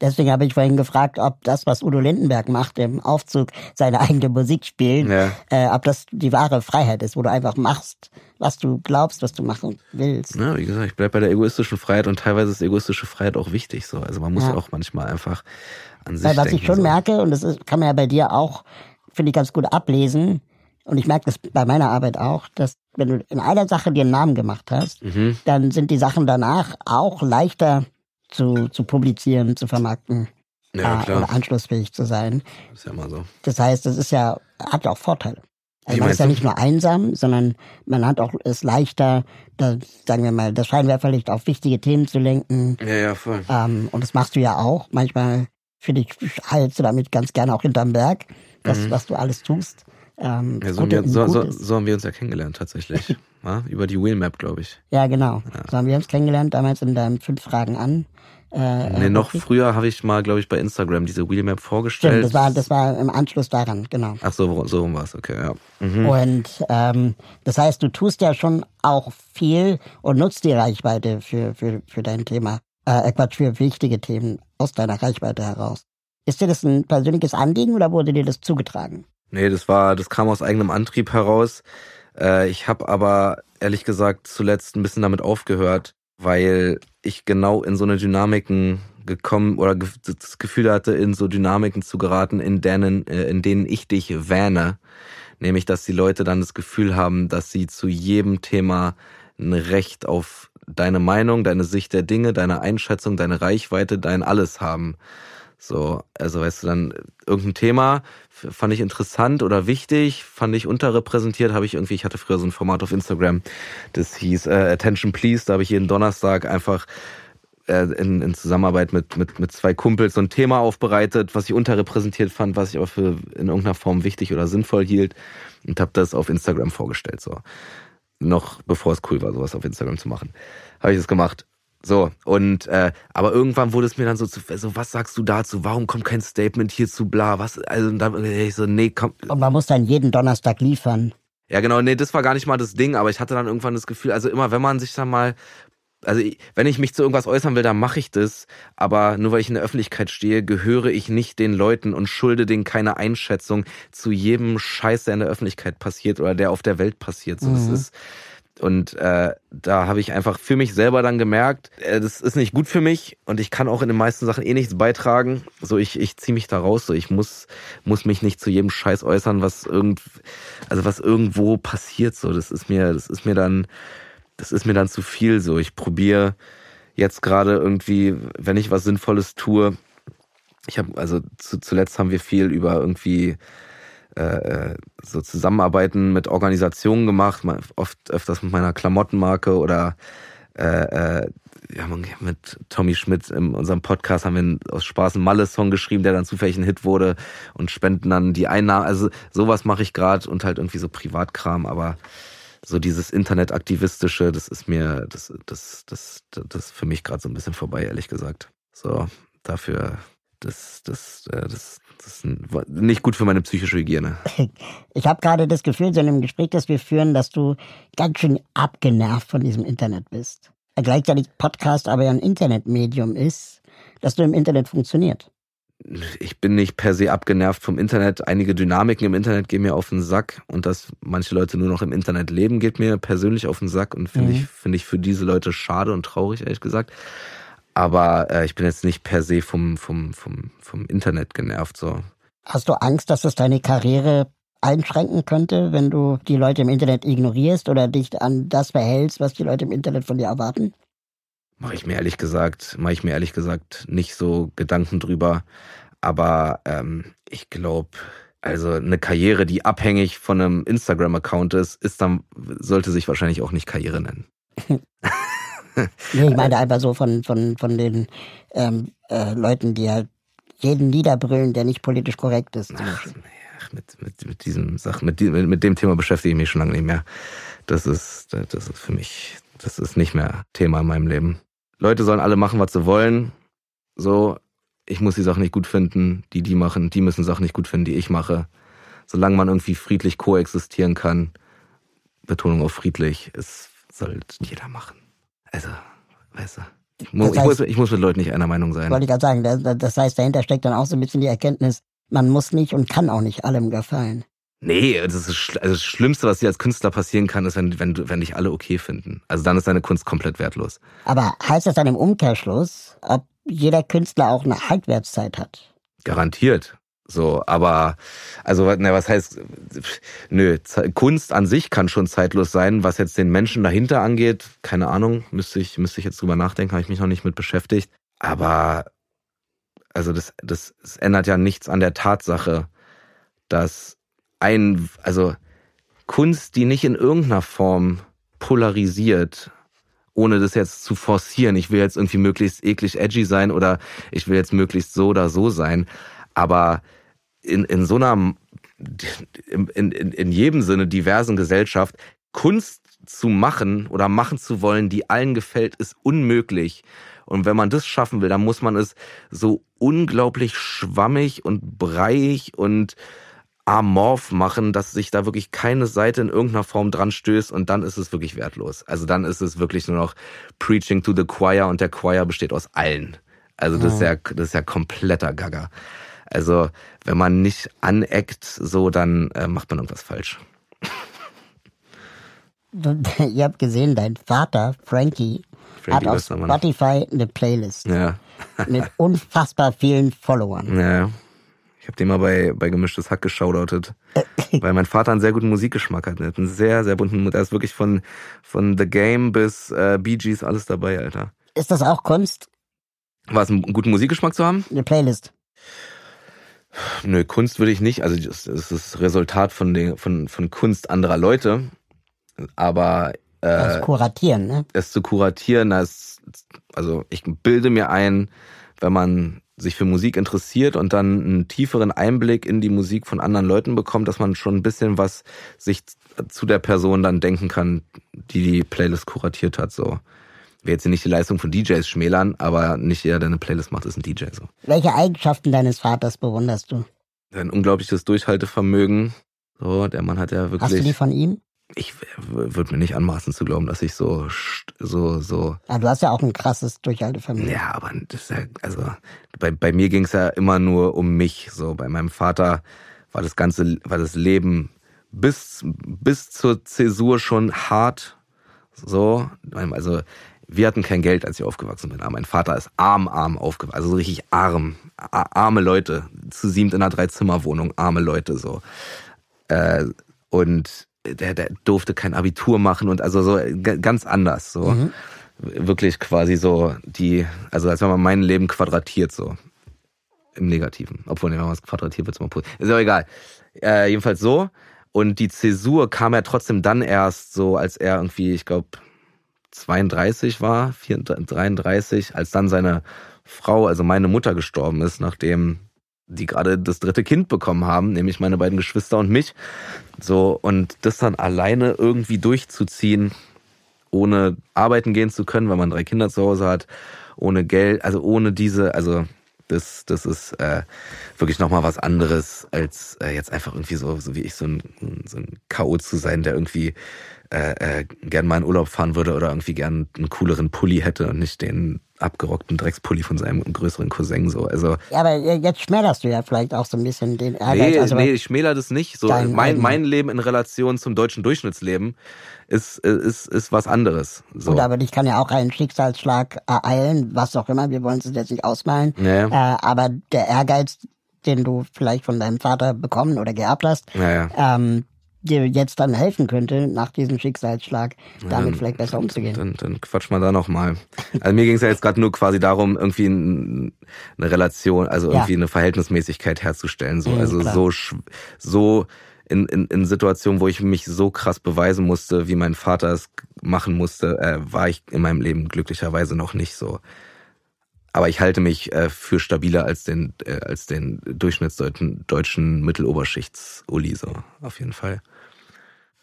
Deswegen habe ich vorhin gefragt, ob das, was Udo Lindenberg macht im Aufzug, seine eigene Musik spielt, Ja. äh, ob das die wahre Freiheit ist, wo du einfach machst, was du glaubst, was du machen willst. Ja, wie gesagt, ich bleib bei der egoistischen Freiheit und teilweise ist egoistische Freiheit auch wichtig. So. Also man muss Ja. auch manchmal einfach an sich Weil was denken. ich schon so. merke, und das ist, kann man ja bei dir auch, finde ich, ganz gut ablesen, und ich merke das bei meiner Arbeit auch, dass wenn du in einer Sache dir einen Namen gemacht hast, Mhm. dann sind die Sachen danach auch leichter zu, zu publizieren, zu vermarkten. Ja, äh, klar. und anschlussfähig zu sein. Ist ja immer so. Das heißt, es ist ja, hat ja auch Vorteile. Also Wie man ist ja nicht nur einsam, sondern man hat auch es leichter, da, sagen wir mal, das Scheinwerferlicht auf wichtige Themen zu lenken. Ja, ja, voll. Ähm, und das machst du ja auch. Manchmal, finde ich, heilst du damit ganz gerne auch hinterm Berg, das, was du alles tust. Ähm, Mhm. Ja, so, haben wir, so, so, so haben wir uns ja kennengelernt tatsächlich. ja, über die Wheelmap, glaube ich. Ja, genau. So haben wir uns kennengelernt, damals in deinem Fünf Fragen an. Äh, nee, äh, noch früher habe ich mal, glaube ich, bei Instagram diese Wheelmap vorgestellt. Stimmt, das war, das war im Anschluss daran, genau. Ach so, so rum war es, okay, ja. Mhm. Und ähm, das heißt, du tust ja schon auch viel und nutzt die Reichweite für, für, für dein Thema, äh, Quatsch, für wichtige Themen aus deiner Reichweite heraus. Ist dir das ein persönliches Anliegen oder wurde dir das zugetragen? Nee, das war, das kam aus eigenem Antrieb heraus. Äh, ich habe aber ehrlich gesagt zuletzt ein bisschen damit aufgehört, weil ich genau in so eine Dynamiken gekommen oder das Gefühl hatte, in so Dynamiken zu geraten, in denen, äh, in denen ich dich wähne. Nämlich, dass die Leute dann das Gefühl haben, dass sie zu jedem Thema ein Recht auf deine Meinung, deine Sicht der Dinge, deine Einschätzung, deine Reichweite, dein alles haben. So, also weißt du, dann irgendein Thema fand ich interessant oder wichtig, fand ich unterrepräsentiert, habe ich irgendwie, ich hatte früher so ein Format auf Instagram, das hieß äh, Attention Please, da habe ich jeden Donnerstag einfach äh, in, in Zusammenarbeit mit, mit, mit zwei Kumpels so ein Thema aufbereitet, was ich unterrepräsentiert fand, was ich aber für in irgendeiner Form wichtig oder sinnvoll hielt und habe das auf Instagram vorgestellt, so. Noch bevor es cool war, sowas auf Instagram zu machen, habe ich das gemacht. So, und äh, aber irgendwann wurde es mir dann so zu, so, was sagst du dazu? Warum kommt kein Statement hierzu, bla, was? Also dann ich so, nee, komm. Und man muss dann jeden Donnerstag liefern. Ja, genau, nee, das war gar nicht mal das Ding, aber ich hatte dann irgendwann das Gefühl, also immer wenn man sich dann mal also wenn ich mich zu irgendwas äußern will, dann mache ich das. Aber nur weil ich in der Öffentlichkeit stehe, gehöre ich nicht den Leuten und schulde denen keine Einschätzung zu jedem Scheiß, der in der Öffentlichkeit passiert oder der auf der Welt passiert. So, das Mhm. ist und äh, da habe ich einfach für mich selber dann gemerkt, äh, das ist nicht gut für mich und ich kann auch in den meisten Sachen eh nichts beitragen. So ich ich ziehe mich da raus. So ich muss muss mich nicht zu jedem Scheiß äußern, was irgend also was irgendwo passiert. So das ist mir das ist mir dann das ist mir dann zu viel so. Ich probiere jetzt gerade irgendwie, wenn ich was Sinnvolles tue, ich habe, also zu, zuletzt haben wir viel über irgendwie äh, so Zusammenarbeiten mit Organisationen gemacht, oft öfters mit meiner Klamottenmarke oder äh, äh, wir haben mit Tommy Schmidt in unserem Podcast haben wir aus Spaß einen Malle-Song geschrieben, der dann zufällig ein Hit wurde und spenden dann die Einnahmen. Also sowas mache ich gerade und halt irgendwie so Privatkram, aber so dieses Internetaktivistische, das ist mir, das, das, das, das für mich gerade so ein bisschen vorbei, ehrlich gesagt. So, dafür, das, das, äh, das, das ist nicht gut für meine psychische Hygiene. Ich habe gerade das Gefühl, so in dem Gespräch, das wir führen, dass du ganz schön abgenervt von diesem Internet bist. Gleichzeitig Podcast aber ja ein Internetmedium ist, dass du im Internet funktioniert. ich bin nicht per se abgenervt vom Internet. Einige Dynamiken im Internet gehen mir auf den Sack und dass manche Leute nur noch im Internet leben, geht mir persönlich auf den Sack und finde Mhm. ich finde ich für diese Leute schade und traurig ehrlich gesagt. Aber äh, ich bin jetzt nicht per se vom vom vom vom Internet genervt so. Hast du Angst, dass das deine Karriere einschränken könnte, wenn du die Leute im Internet ignorierst oder dich an das verhältst, was die Leute im Internet von dir erwarten? Mache ich mir ehrlich gesagt, mache ich mir ehrlich gesagt nicht so Gedanken drüber. Aber ähm, ich glaube, also eine Karriere, die abhängig von einem Instagram-Account ist, ist dann sollte sich wahrscheinlich auch nicht Karriere nennen. Nee, ich meine einfach so von, von, von den ähm, äh, Leuten, die halt jeden niederbrüllen, der nicht politisch korrekt ist. Ach, ach, mit, mit, mit diesem Sachen, mit, die- mit dem Thema beschäftige ich mich schon lange nicht mehr. Das ist, das ist für mich, das ist nicht mehr Thema in meinem Leben. Leute sollen alle machen, was sie wollen. So, ich muss die Sachen nicht gut finden, die die machen. Die müssen Sachen nicht gut finden, die ich mache. Solange man irgendwie friedlich koexistieren kann, Betonung auf friedlich, es soll jeder machen. Also, weißt du. Ich, Das ich, heißt- muss, ich muss mit Leuten nicht einer Meinung sein. Wollte ich gerade sagen, das, heißt, dahinter steckt dann auch so ein bisschen die Erkenntnis, man muss nicht und kann auch nicht allem gefallen. Nee, das ist schl- also das Schlimmste, was dir als Künstler passieren kann, ist, wenn, wenn, wenn dich alle okay finden. Also dann ist deine Kunst komplett wertlos. Aber heißt das dann im Umkehrschluss, ob jeder Künstler auch eine Halbwertszeit hat? Garantiert. So, aber, also, ne, was heißt, nö, Kunst an sich kann schon zeitlos sein. Was jetzt den Menschen dahinter angeht, keine Ahnung, müsste ich, müsste ich jetzt drüber nachdenken, habe ich mich noch nicht mit beschäftigt. Aber, also das, das, das ändert ja nichts an der Tatsache, dass ein, also Kunst, die nicht in irgendeiner Form polarisiert, ohne das jetzt zu forcieren. Ich will jetzt irgendwie möglichst eklig edgy sein oder ich will jetzt möglichst so oder so sein. Aber in, in so einer, in, in, in jedem Sinne diversen Gesellschaft, Kunst zu machen oder machen zu wollen, die allen gefällt, ist unmöglich. Und wenn man das schaffen will, dann muss man es so unglaublich schwammig und breiig und amorph machen, dass sich da wirklich keine Seite in irgendeiner Form dran stößt und dann ist es wirklich wertlos. Also dann ist es wirklich nur noch Preaching to the Choir und der Choir besteht aus allen. Also das ist ja, das ist ja kompletter Gaga. Also wenn man nicht aneckt, so dann äh, macht man irgendwas falsch. Ihr habt gesehen, dein Vater, Frankie, Frankie hat auf. Spotify eine Playlist Ja. mit unfassbar vielen Followern. Ja. Ich habe den mal bei, bei Gemischtes Hack geschaudoutet. weil mein Vater einen sehr guten Musikgeschmack hat. Er hat einen sehr, sehr bunten, da ist wirklich von, von The Game bis äh, Bee Gees alles dabei, Alter. Ist das auch Kunst? Was, einen guten Musikgeschmack zu haben? Eine Playlist. Nö, Kunst würde ich nicht. Also das das ist das Resultat von, den, von, von Kunst anderer Leute. Aber Das äh, Kuratieren, ne? es zu kuratieren, das, also ich bilde mir ein, wenn man sich für Musik interessiert und dann einen tieferen Einblick in die Musik von anderen Leuten bekommt, dass man schon ein bisschen was sich zu der Person dann denken kann, die die Playlist kuratiert hat. So, will jetzt nicht die Leistung von DJs schmälern, aber nicht jeder, der eine Playlist macht, ist ein DJ. So, Welche Eigenschaften deines Vaters bewunderst du? ein unglaubliches Durchhaltevermögen. So, der Mann hat ja Hast du wirklich. die von ihm? ich würde mir nicht anmaßen zu glauben, dass ich so so so Ah, du hast ja auch ein krasses Durchhaltevermögen. Ja, aber das ja, also bei, bei mir ging es ja immer nur um mich. So bei meinem Vater war das ganze, war das Leben bis bis zur Zäsur schon hart. So, also wir hatten kein Geld, als ich aufgewachsen bin. Aber mein Vater ist arm, arm aufgewachsen, also so richtig arm, arme Leute, zu siebt in einer Dreizimmerwohnung, arme Leute so. Äh, und der, der durfte kein Abitur machen und also so g- ganz anders so wirklich quasi so die, also als wenn man mein Leben quadratiert so. Im Negativen. Obwohl, wenn man was quadratiert wird, ist immer positiv. Ist ja egal. Äh, jedenfalls so. Und die Zäsur kam ja trotzdem dann erst so, als er irgendwie, ich glaube, 32 war, 34, 33, als dann seine Frau, also meine Mutter gestorben ist, nachdem die gerade das dritte Kind bekommen haben, nämlich meine beiden Geschwister und mich. So, und das dann alleine irgendwie durchzuziehen, ohne arbeiten gehen zu können, weil man drei Kinder zu Hause hat, ohne Geld, also ohne diese, also das, das ist äh, wirklich nochmal was anderes, als äh, jetzt einfach irgendwie so, so wie ich, so ein, so ein K.O. zu sein, der irgendwie äh, äh, gern mal in Urlaub fahren würde oder irgendwie gern einen cooleren Pulli hätte und nicht den abgerockten Dreckspulli von seinem größeren Cousin so. Also Ja, aber jetzt schmälerst du ja vielleicht auch so ein bisschen den Ehrgeiz. Nee, also, nee, ich schmäler das nicht. So, mein, eigenen- mein Leben in Relation zum deutschen Durchschnittsleben ist, ist, ist was anderes. So. Gut, aber dich kann ja auch ein Schicksalsschlag ereilen, was auch immer, wir wollen es jetzt nicht ausmalen. Ja. Äh, aber der Ehrgeiz, den du vielleicht von deinem Vater bekommen oder geerbt hast, Ja, ja. ähm, dir jetzt dann helfen könnte, nach diesem Schicksalsschlag damit vielleicht besser umzugehen. Dann, dann quatsch mal da nochmal. Also mir ging es ja jetzt gerade nur quasi darum, irgendwie ein, eine Relation, also Ja. irgendwie eine Verhältnismäßigkeit herzustellen. So, Mhm, also klar. so so in, in, in Situationen, wo ich mich so krass beweisen musste, wie mein Vater es machen musste, äh, war ich in meinem Leben glücklicherweise noch nicht so. Aber ich halte mich äh, für stabiler als den äh, als den durchschnittsdeutschen deutschen Mitteloberschichts-Uli so auf jeden Fall.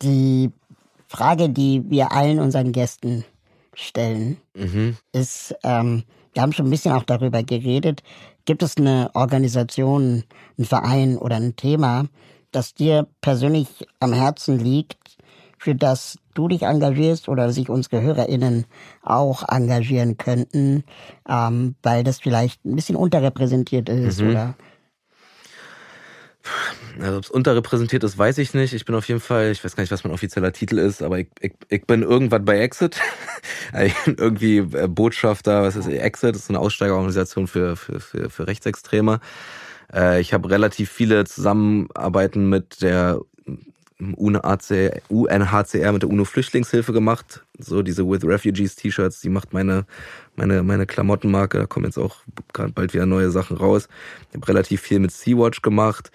Die Frage, die wir allen unseren Gästen stellen, Mhm. ist, ähm, wir haben schon ein bisschen auch darüber geredet, gibt es eine Organisation, einen Verein oder ein Thema, das dir persönlich am Herzen liegt, für das du dich engagierst oder sich unsere HörerInnen auch engagieren könnten, ähm, weil das vielleicht ein bisschen unterrepräsentiert ist oder Also ob es unterrepräsentiert ist, weiß ich nicht. Ich bin auf jeden Fall, ich weiß gar nicht, was mein offizieller Titel ist, aber ich, ich, ich bin irgendwann bei Exit. Ich bin irgendwie äh, Botschafter, was ist Exit? Das ist eine Aussteigerorganisation für, für, für, für Rechtsextreme. Äh, Ich habe relativ viele Zusammenarbeiten mit der UNHCR, mit der UNO-Flüchtlingshilfe gemacht. So diese With Refugees T-Shirts, die macht meine, meine, meine Klamottenmarke. Da kommen jetzt auch bald wieder neue Sachen raus. Ich habe relativ viel mit Sea-Watch gemacht.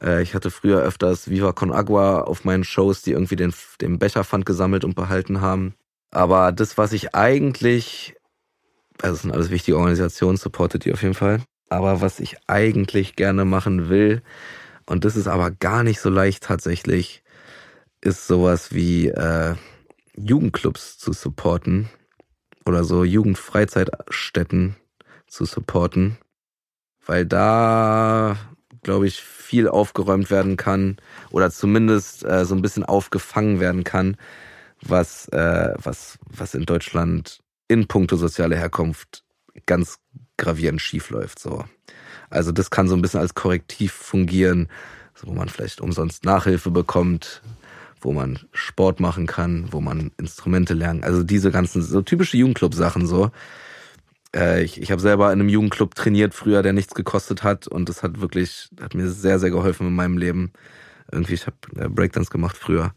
Äh, ich hatte früher öfters Viva Con Agua auf meinen Shows, die irgendwie den, den Becherpfand gesammelt und behalten haben. Aber das, was ich eigentlich, also es sind alles wichtige Organisationen, supportet die auf jeden Fall. Aber was ich eigentlich gerne machen will, und das ist aber gar nicht so leicht tatsächlich, ist sowas wie äh, Jugendclubs zu supporten oder so Jugendfreizeitstätten zu supporten, weil da, glaube ich, viel aufgeräumt werden kann oder zumindest äh, so ein bisschen aufgefangen werden kann, was, äh, was, was in Deutschland in puncto soziale Herkunft ganz gravierend schief läuft. So. Also das kann so ein bisschen als Korrektiv fungieren, wo man vielleicht umsonst Nachhilfe bekommt, wo man Sport machen kann, wo man Instrumente lernen. Also diese ganzen so typische Jugendclub-Sachen so. Äh, ich ich habe selber in einem Jugendclub trainiert früher, der nichts gekostet hat und das hat wirklich, hat mir sehr, sehr geholfen in meinem Leben. Irgendwie, ich habe äh, Breakdance gemacht früher.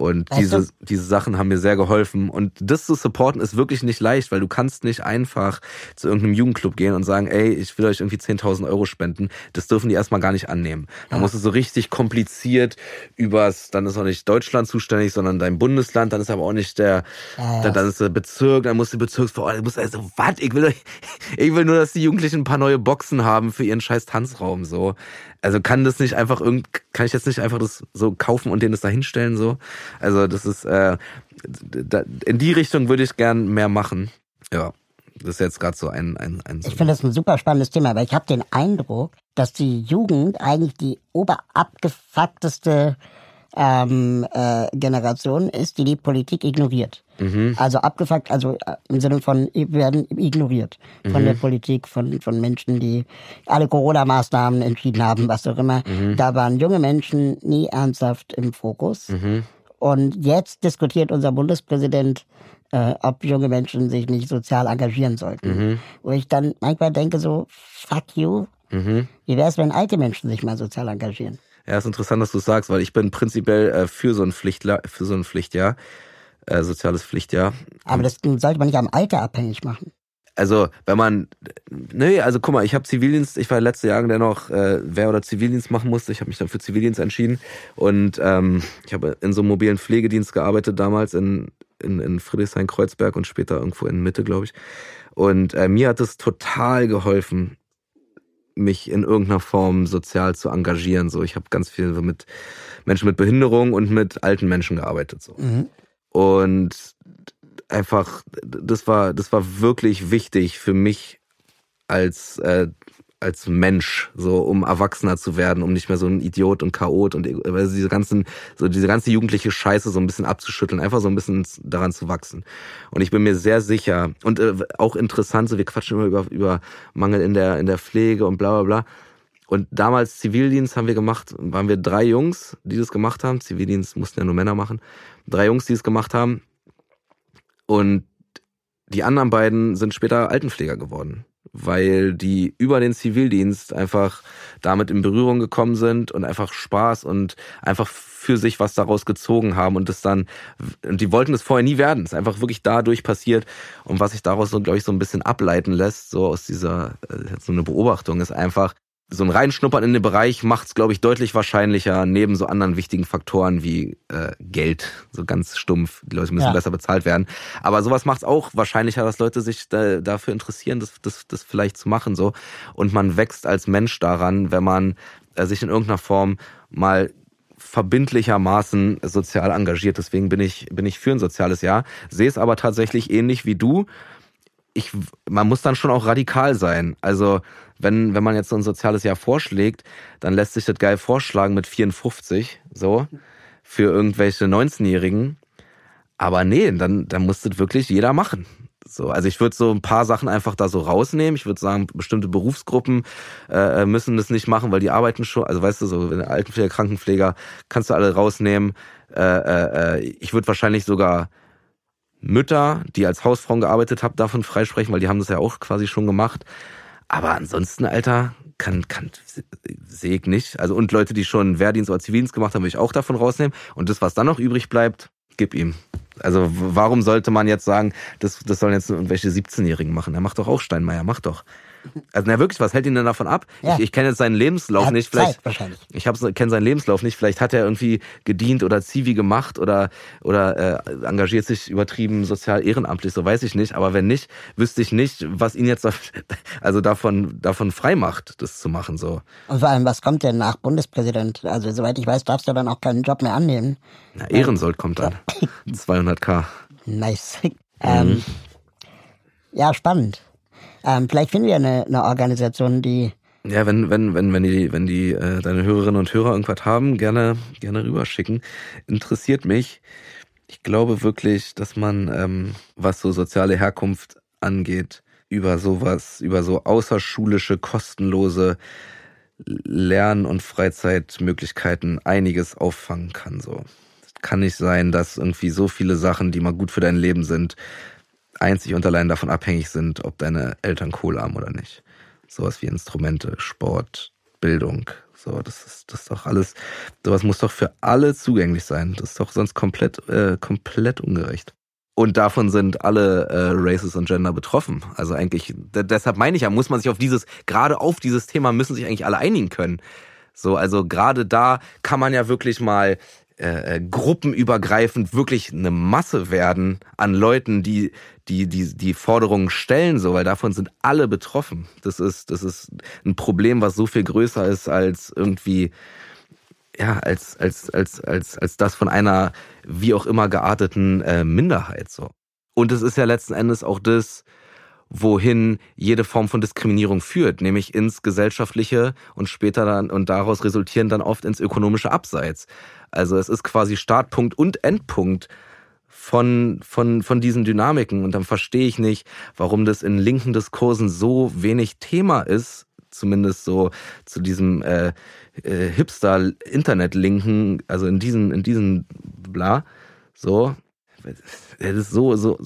Und weißt diese, diese Sachen haben mir sehr geholfen. Und das zu supporten ist wirklich nicht leicht, weil du kannst nicht einfach zu irgendeinem Jugendclub gehen und sagen, ey, ich will euch irgendwie 10.000 Euro spenden. Das dürfen die erstmal gar nicht annehmen. Da ja. musst du so richtig kompliziert übers, dann ist auch nicht Deutschland zuständig, sondern dein Bundesland, dann ist aber auch nicht der, ja. dann, dann ist der Bezirk, dann muss die Bezirksverordnung, muss also, was, ich will, ich will nur, dass die Jugendlichen ein paar neue Boxen haben für ihren scheiß Tanzraum, so. Also kann das nicht einfach irgend, kann ich jetzt nicht einfach das so kaufen und denen das da hinstellen so? Also das ist, äh, da, in die Richtung würde ich gern mehr machen. Ja, das ist jetzt gerade so ein, ein, ein Ich finde das ein super spannendes Thema, weil ich habe den Eindruck, dass die Jugend eigentlich die oberabgefuckteste ähm, äh, Generation ist, die die Politik ignoriert. Mhm. Also abgefuckt, also äh, im Sinne von werden ignoriert von mhm. der Politik, von, von Menschen, die alle Corona-Maßnahmen entschieden haben, was auch immer. Mhm. Da waren junge Menschen nie ernsthaft im Fokus. Mhm. Und jetzt diskutiert unser Bundespräsident, äh, ob junge Menschen sich nicht sozial engagieren sollten. Mhm. Wo ich dann manchmal denke so, fuck you. Mhm. Wie wäre es, wenn alte Menschen sich mal sozial engagieren? Ja, ist interessant, dass du sagst, weil ich bin prinzipiell äh, für so ein Pflichtler, für so ein Pflichtjahr, äh, soziales Pflichtjahr. Aber das sollte man nicht am Alter abhängig machen. Also, wenn man, nee, also guck mal, ich habe Zivildienst, ich war letzte Jahre, der noch äh, wer oder Zivildienst machen musste. Ich habe mich dann für Zivildienst entschieden und ähm, ich habe in so einem mobilen Pflegedienst gearbeitet damals in, in, in Friedrichshain-Kreuzberg und später irgendwo in Mitte, glaube ich. Und äh, mir hat es total geholfen, mich in irgendeiner Form sozial zu engagieren. So, ich habe ganz viel mit Menschen mit Behinderung und mit alten Menschen gearbeitet. So. Mhm. Und einfach, das war, das war wirklich wichtig für mich als äh, als Mensch, so um erwachsener zu werden, um nicht mehr so ein Idiot und Chaot und also diese ganzen, so diese ganze jugendliche Scheiße so ein bisschen abzuschütteln, einfach so ein bisschen daran zu wachsen. Und ich bin mir sehr sicher und äh, auch interessant, so wir quatschen immer über, über Mangel in der, in der Pflege und bla bla bla. Und damals Zivildienst haben wir gemacht, waren wir drei Jungs, die das gemacht haben. Zivildienst mussten ja nur Männer machen. Drei Jungs, die es gemacht haben. Und die anderen beiden sind später Altenpfleger geworden weil die über den Zivildienst einfach damit in Berührung gekommen sind und einfach Spaß und einfach für sich was daraus gezogen haben und das dann, und die wollten es vorher nie werden. Es ist einfach wirklich dadurch passiert. Und was sich daraus so, glaube ich, so ein bisschen ableiten lässt, so aus dieser, äh, so eine Beobachtung, ist einfach, so ein Reinschnuppern in den Bereich macht es, glaube ich, deutlich wahrscheinlicher, neben so anderen wichtigen Faktoren wie äh, Geld, so ganz stumpf, die Leute müssen ja. besser bezahlt werden. Aber sowas macht es auch wahrscheinlicher, dass Leute sich da, dafür interessieren, das, das, das vielleicht zu machen. so Und man wächst als Mensch daran, wenn man äh, sich in irgendeiner Form mal verbindlichermaßen sozial engagiert. Deswegen bin ich, bin ich für ein soziales Jahr. Sehe es aber tatsächlich ähnlich wie du. Ich, man muss dann schon auch radikal sein. Also wenn, wenn man jetzt so ein soziales Jahr vorschlägt, dann lässt sich das geil vorschlagen mit 54, so, für irgendwelche 19-Jährigen. Aber nee, dann, dann muss das wirklich jeder machen. So, also ich würde so ein paar Sachen einfach da so rausnehmen. Ich würde sagen, bestimmte Berufsgruppen äh, müssen das nicht machen, weil die arbeiten schon. Also weißt du, so Altenpfleger, Krankenpfleger kannst du alle rausnehmen. Äh, äh, äh ich würde wahrscheinlich sogar Mütter, die als Hausfrauen gearbeitet haben, davon freisprechen, weil die haben das ja auch quasi schon gemacht. Aber ansonsten, Alter, kann, kann, sehe ich nicht. Also, und Leute, die schon Wehrdienst oder Zivildienst gemacht haben, will ich auch davon rausnehmen. Und das, was dann noch übrig bleibt, gib ihm. Also, warum sollte man jetzt sagen, das, das sollen jetzt irgendwelche 17-Jährigen machen? Er macht doch auch Steinmeier, macht doch. Also na wirklich, was hält ihn denn davon ab? Ja. Ich, ich kenne jetzt seinen Lebenslauf Hat nicht. Vielleicht, Zeit wahrscheinlich. ich kenne seinen Lebenslauf nicht. Vielleicht hat er irgendwie gedient oder Zivi gemacht oder oder äh, engagiert sich übertrieben sozial ehrenamtlich. So weiß ich nicht. Aber wenn nicht, wüsste ich nicht, was ihn jetzt also davon davon frei macht, das zu machen. So. Und vor allem, was kommt denn nach Bundespräsident? Also, soweit ich weiß, darfst du dann auch keinen Job mehr annehmen. Na, Ehrensold kommt dann. 200k. Nice. Ähm, ja, spannend. Ähm, vielleicht finden wir eine, eine Organisation, die. Ja, wenn, wenn, wenn, wenn die, wenn die äh, deine Hörerinnen und Hörer irgendwas haben, gerne, gerne rüberschicken. Interessiert mich. Ich glaube wirklich, dass man, ähm, was so soziale Herkunft angeht, über sowas, über so außerschulische, kostenlose Lern- und Freizeitmöglichkeiten einiges auffangen kann. So kann nicht sein, dass irgendwie so viele Sachen, die mal gut für dein Leben sind, einzig und allein davon abhängig sind, ob deine Eltern Kohle haben oder nicht. Sowas wie Instrumente, Sport, Bildung. So, das ist, das ist doch alles, sowas muss doch für alle zugänglich sein. Das ist doch sonst komplett, äh, komplett ungerecht. Und davon sind alle äh, Races und Gender betroffen. Also eigentlich, deshalb meine ich ja, muss man sich auf dieses, gerade auf dieses Thema müssen sich eigentlich alle einigen können. So, also gerade da kann man ja wirklich mal äh, äh, gruppenübergreifend wirklich eine Masse werden an Leuten, die die die die Forderungen stellen, so, weil davon sind alle betroffen. Das ist das ist ein Problem, was so viel größer ist als irgendwie ja als als als als als das von einer wie auch immer gearteten äh, Minderheit so. Und es ist ja letzten Endes auch das, wohin jede Form von Diskriminierung führt, nämlich ins gesellschaftliche und später dann und daraus resultieren dann oft ins ökonomische Abseits. Also es ist quasi Startpunkt und Endpunkt von, von, von diesen Dynamiken. Und dann verstehe ich nicht, warum das in linken Diskursen so wenig Thema ist, zumindest so zu diesem äh, äh, Hipster-Internet-Linken, also in diesen, in diesen bla, so. Das ist so, so,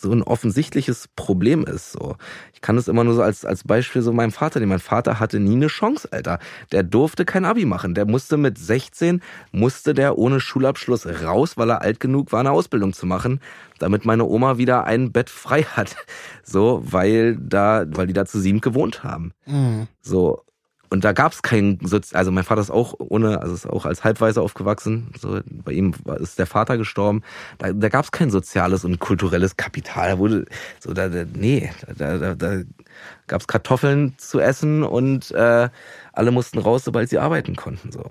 so ein offensichtliches Problem ist. So, ich kann das immer nur so als als Beispiel so meinem Vater nehmen. Mein Vater hatte nie eine Chance, Alter. Der durfte kein Abi machen. Der musste mit 16 musste der ohne Schulabschluss raus, weil er alt genug war, eine Ausbildung zu machen, damit meine Oma wieder ein Bett frei hat. So, weil da, weil die da zu sieben gewohnt haben. Mhm. So und da gab es keinen, also mein Vater ist auch ohne, also ist auch als Halbweise aufgewachsen. So, bei ihm ist der Vater gestorben. Da, da gab es kein soziales und kulturelles Kapital. Da wurde so, da, da nee, da, da, da gab es Kartoffeln zu essen und äh, alle mussten raus, sobald sie arbeiten konnten. So.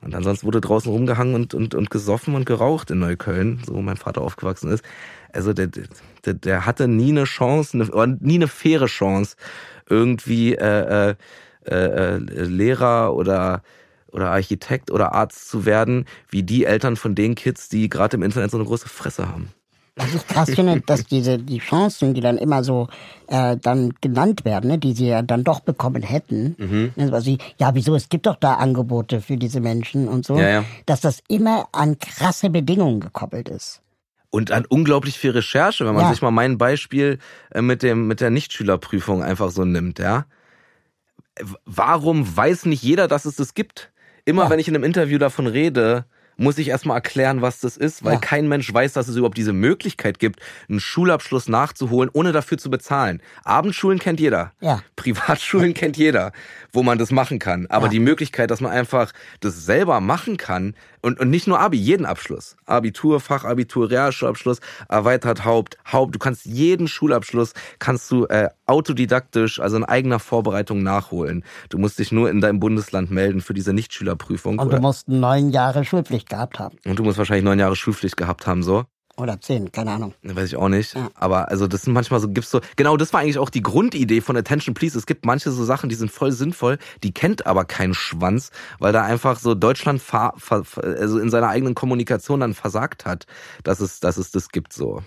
Und ansonsten wurde draußen rumgehangen und, und, und gesoffen und geraucht in Neukölln, so wo mein Vater aufgewachsen ist. Also der, der, der hatte nie eine Chance, eine, nie eine faire Chance, irgendwie äh, äh, äh, Lehrer oder oder Architekt oder Arzt zu werden, wie die Eltern von den Kids, die gerade im Internet so eine große Fresse haben. Was ich krass finde, dass diese die Chancen, die dann immer so äh, dann genannt werden, ne, die sie ja dann doch bekommen hätten, mhm. also ja wieso, es gibt doch da Angebote für diese Menschen und so, ja, ja. dass das immer an krasse Bedingungen gekoppelt ist. Und an unglaublich viel Recherche, wenn man Ja. sich mal mein Beispiel äh, mit dem mit der Nichtschülerprüfung einfach so nimmt, ja. Warum weiß nicht jeder, dass es das gibt? Immer Ja. wenn ich in einem Interview davon rede, muss ich erstmal erklären, was das ist, weil Ja. kein Mensch weiß, dass es überhaupt diese Möglichkeit gibt, einen Schulabschluss nachzuholen, ohne dafür zu bezahlen. Abendschulen kennt jeder. Ja. Privatschulen kennt jeder, wo man das machen kann. Aber Ja. die Möglichkeit, dass man einfach das selber machen kann und, und nicht nur Abi, jeden Abschluss. Abitur, Fachabitur, Realschulabschluss, erweitert Haupt, Haupt. Du kannst jeden Schulabschluss, kannst du äh, autodidaktisch, also in eigener Vorbereitung nachholen. Du musst dich nur in deinem Bundesland melden für diese Nichtschülerprüfung. Und du musst neun Jahre Schulpflicht gehabt haben. und du musst wahrscheinlich neun Jahre Schulpflicht gehabt haben, so. Oder zehn, keine Ahnung. Weiß ich auch nicht. Ja. Aber also das sind manchmal so, gibt's so, genau das war eigentlich auch die Grundidee von Attention Please. Es gibt manche so Sachen, die sind voll sinnvoll, die kennt aber keinen Schwanz, weil da einfach so Deutschland also in seiner eigenen Kommunikation dann versagt hat, dass es, dass es das gibt so.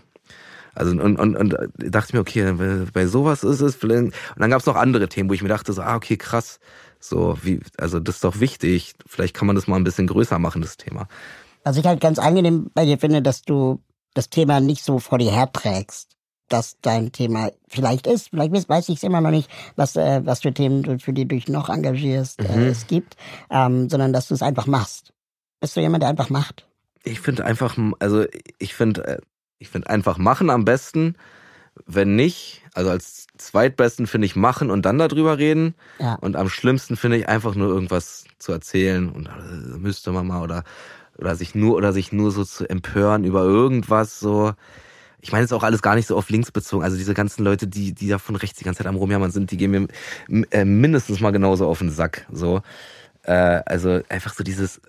Also und, und, und dachte ich mir, okay, bei sowas ist es. Und dann gab's noch andere Themen, wo ich mir dachte, so, ah, okay, krass. So, wie, also das ist doch wichtig. Vielleicht kann man das mal ein bisschen größer machen, das Thema. Was ich halt ganz angenehm bei dir finde, dass du das Thema nicht so vor dir herträgst das dein Thema vielleicht ist. Vielleicht weiß, weiß ich es immer noch nicht, was, äh, was für Themen du für die du dich noch engagierst, äh, es gibt, ähm, sondern dass du es einfach machst. Bist du jemand, der einfach macht? Ich finde einfach, also ich finde, äh, ich finde einfach machen am besten. Wenn nicht, also als zweitbesten finde ich machen und dann darüber reden. Ja. Und am schlimmsten finde ich einfach nur irgendwas zu erzählen und äh, müsste man mal oder oder sich nur oder sich nur so zu empören über irgendwas so. Ich meine jetzt auch alles gar nicht so auf links bezogen. Also diese ganzen Leute, die die da von rechts die ganze Zeit am rumjammern sind, die gehen mir äh, mindestens mal genauso auf den Sack. So, äh, also einfach so dieses.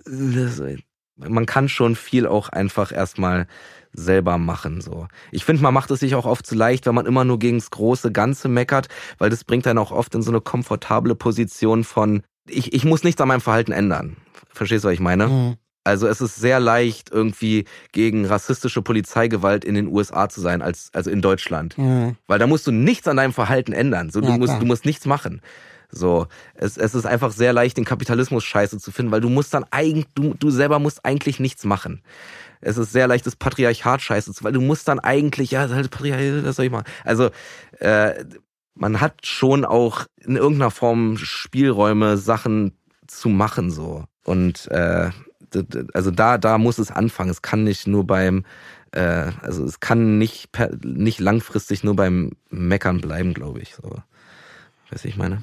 Man kann schon viel auch einfach erstmal selber machen. So, ich finde, man macht es sich auch oft zu leicht, wenn man immer nur gegens große Ganze meckert, weil das bringt dann auch oft in so eine komfortable Position von ich ich muss nichts an meinem Verhalten ändern. Verstehst du, was ich meine? Mhm. Also es ist sehr leicht, irgendwie gegen rassistische Polizeigewalt in den USA zu sein, als also in Deutschland. Mhm. Weil da musst du nichts an deinem Verhalten ändern. So, du, Ja, musst, klar. du musst nichts machen. So, es, es ist einfach sehr leicht, den Kapitalismus scheiße zu finden, weil du musst dann eigentlich, du, du selber musst eigentlich nichts machen. Es ist sehr leicht, das Patriarchat scheiße zu, weil du musst dann eigentlich, ja, das Patriarchat, das soll ich machen. Also, äh, man hat schon auch in irgendeiner Form Spielräume, Sachen zu machen, so. Und, äh, also da, da muss es anfangen. Es kann nicht nur beim, äh, also es kann nicht, per, nicht langfristig nur beim Meckern bleiben, glaube ich. So. Weiß ich meine?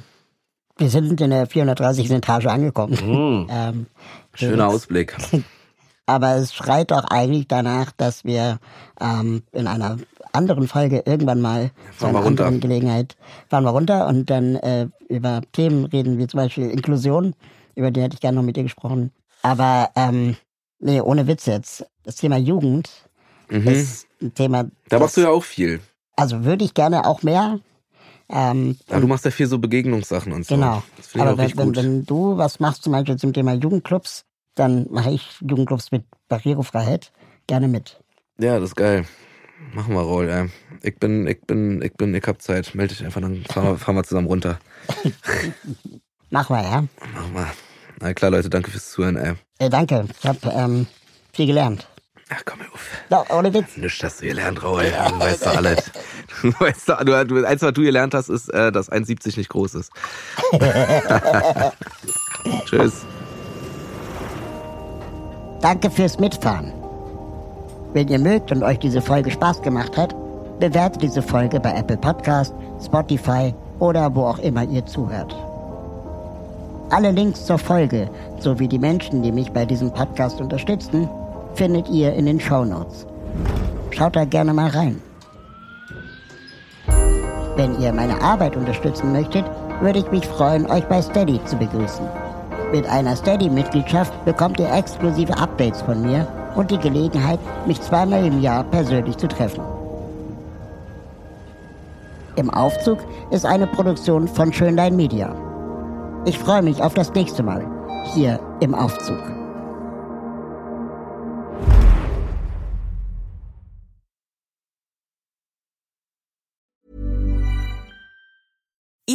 Wir sind in der 430. Etage angekommen. Ähm, Schöner Ausblick. aber es schreit doch eigentlich danach, dass wir ähm, in einer anderen Folge irgendwann mal zu Fahren einer wir runter. anderen Gelegenheit fahren wir runter und dann äh, über Themen reden, wie zum Beispiel Inklusion, über die hätte ich gerne noch mit dir gesprochen. Aber ähm, nee, ohne Witz jetzt. Das Thema Jugend Mhm. ist ein Thema. Da machst du ja auch viel. Also würde ich gerne auch mehr. Ähm, Ja, du machst ja viel so Begegnungssachen und so. Genau. Aber wenn, wenn, wenn du was machst, zum Beispiel zum Thema Jugendclubs, dann mache ich Jugendclubs mit Barrierefreiheit gerne mit. Ja, das ist geil. Machen wir, Raul, ey. Ich bin, ich bin, ich bin, ich hab Zeit. Melde dich einfach, dann fahren wir, fahren wir zusammen runter. Machen wir, ja. Machen wir. Na klar, Leute, danke fürs Zuhören, ey. Äh, danke, ich habe ähm, viel gelernt. Ach, komm auf. Ja, ohne Witz. Nichts hast du gelernt, Raul. Du weißt doch alles. Du weißt doch, du, du, eins, was du gelernt hast, ist, äh, dass 1,70 nicht groß ist. Tschüss. Danke fürs Mitfahren. Wenn ihr mögt und euch diese Folge Spaß gemacht hat, bewertet diese Folge bei Apple Podcast, Spotify oder wo auch immer ihr zuhört. Alle Links zur Folge sowie die Menschen, die mich bei diesem Podcast unterstützen, findet ihr in den Show Notes. Schaut da gerne mal rein. Wenn ihr meine Arbeit unterstützen möchtet, würde ich mich freuen, euch bei Steady zu begrüßen. Mit einer Steady-Mitgliedschaft bekommt ihr exklusive Updates von mir und die Gelegenheit, mich zweimal im Jahr persönlich zu treffen. Im Aufzug ist eine Produktion von Schönlein Media. Ich freue mich auf das nächste Mal hier im Aufzug.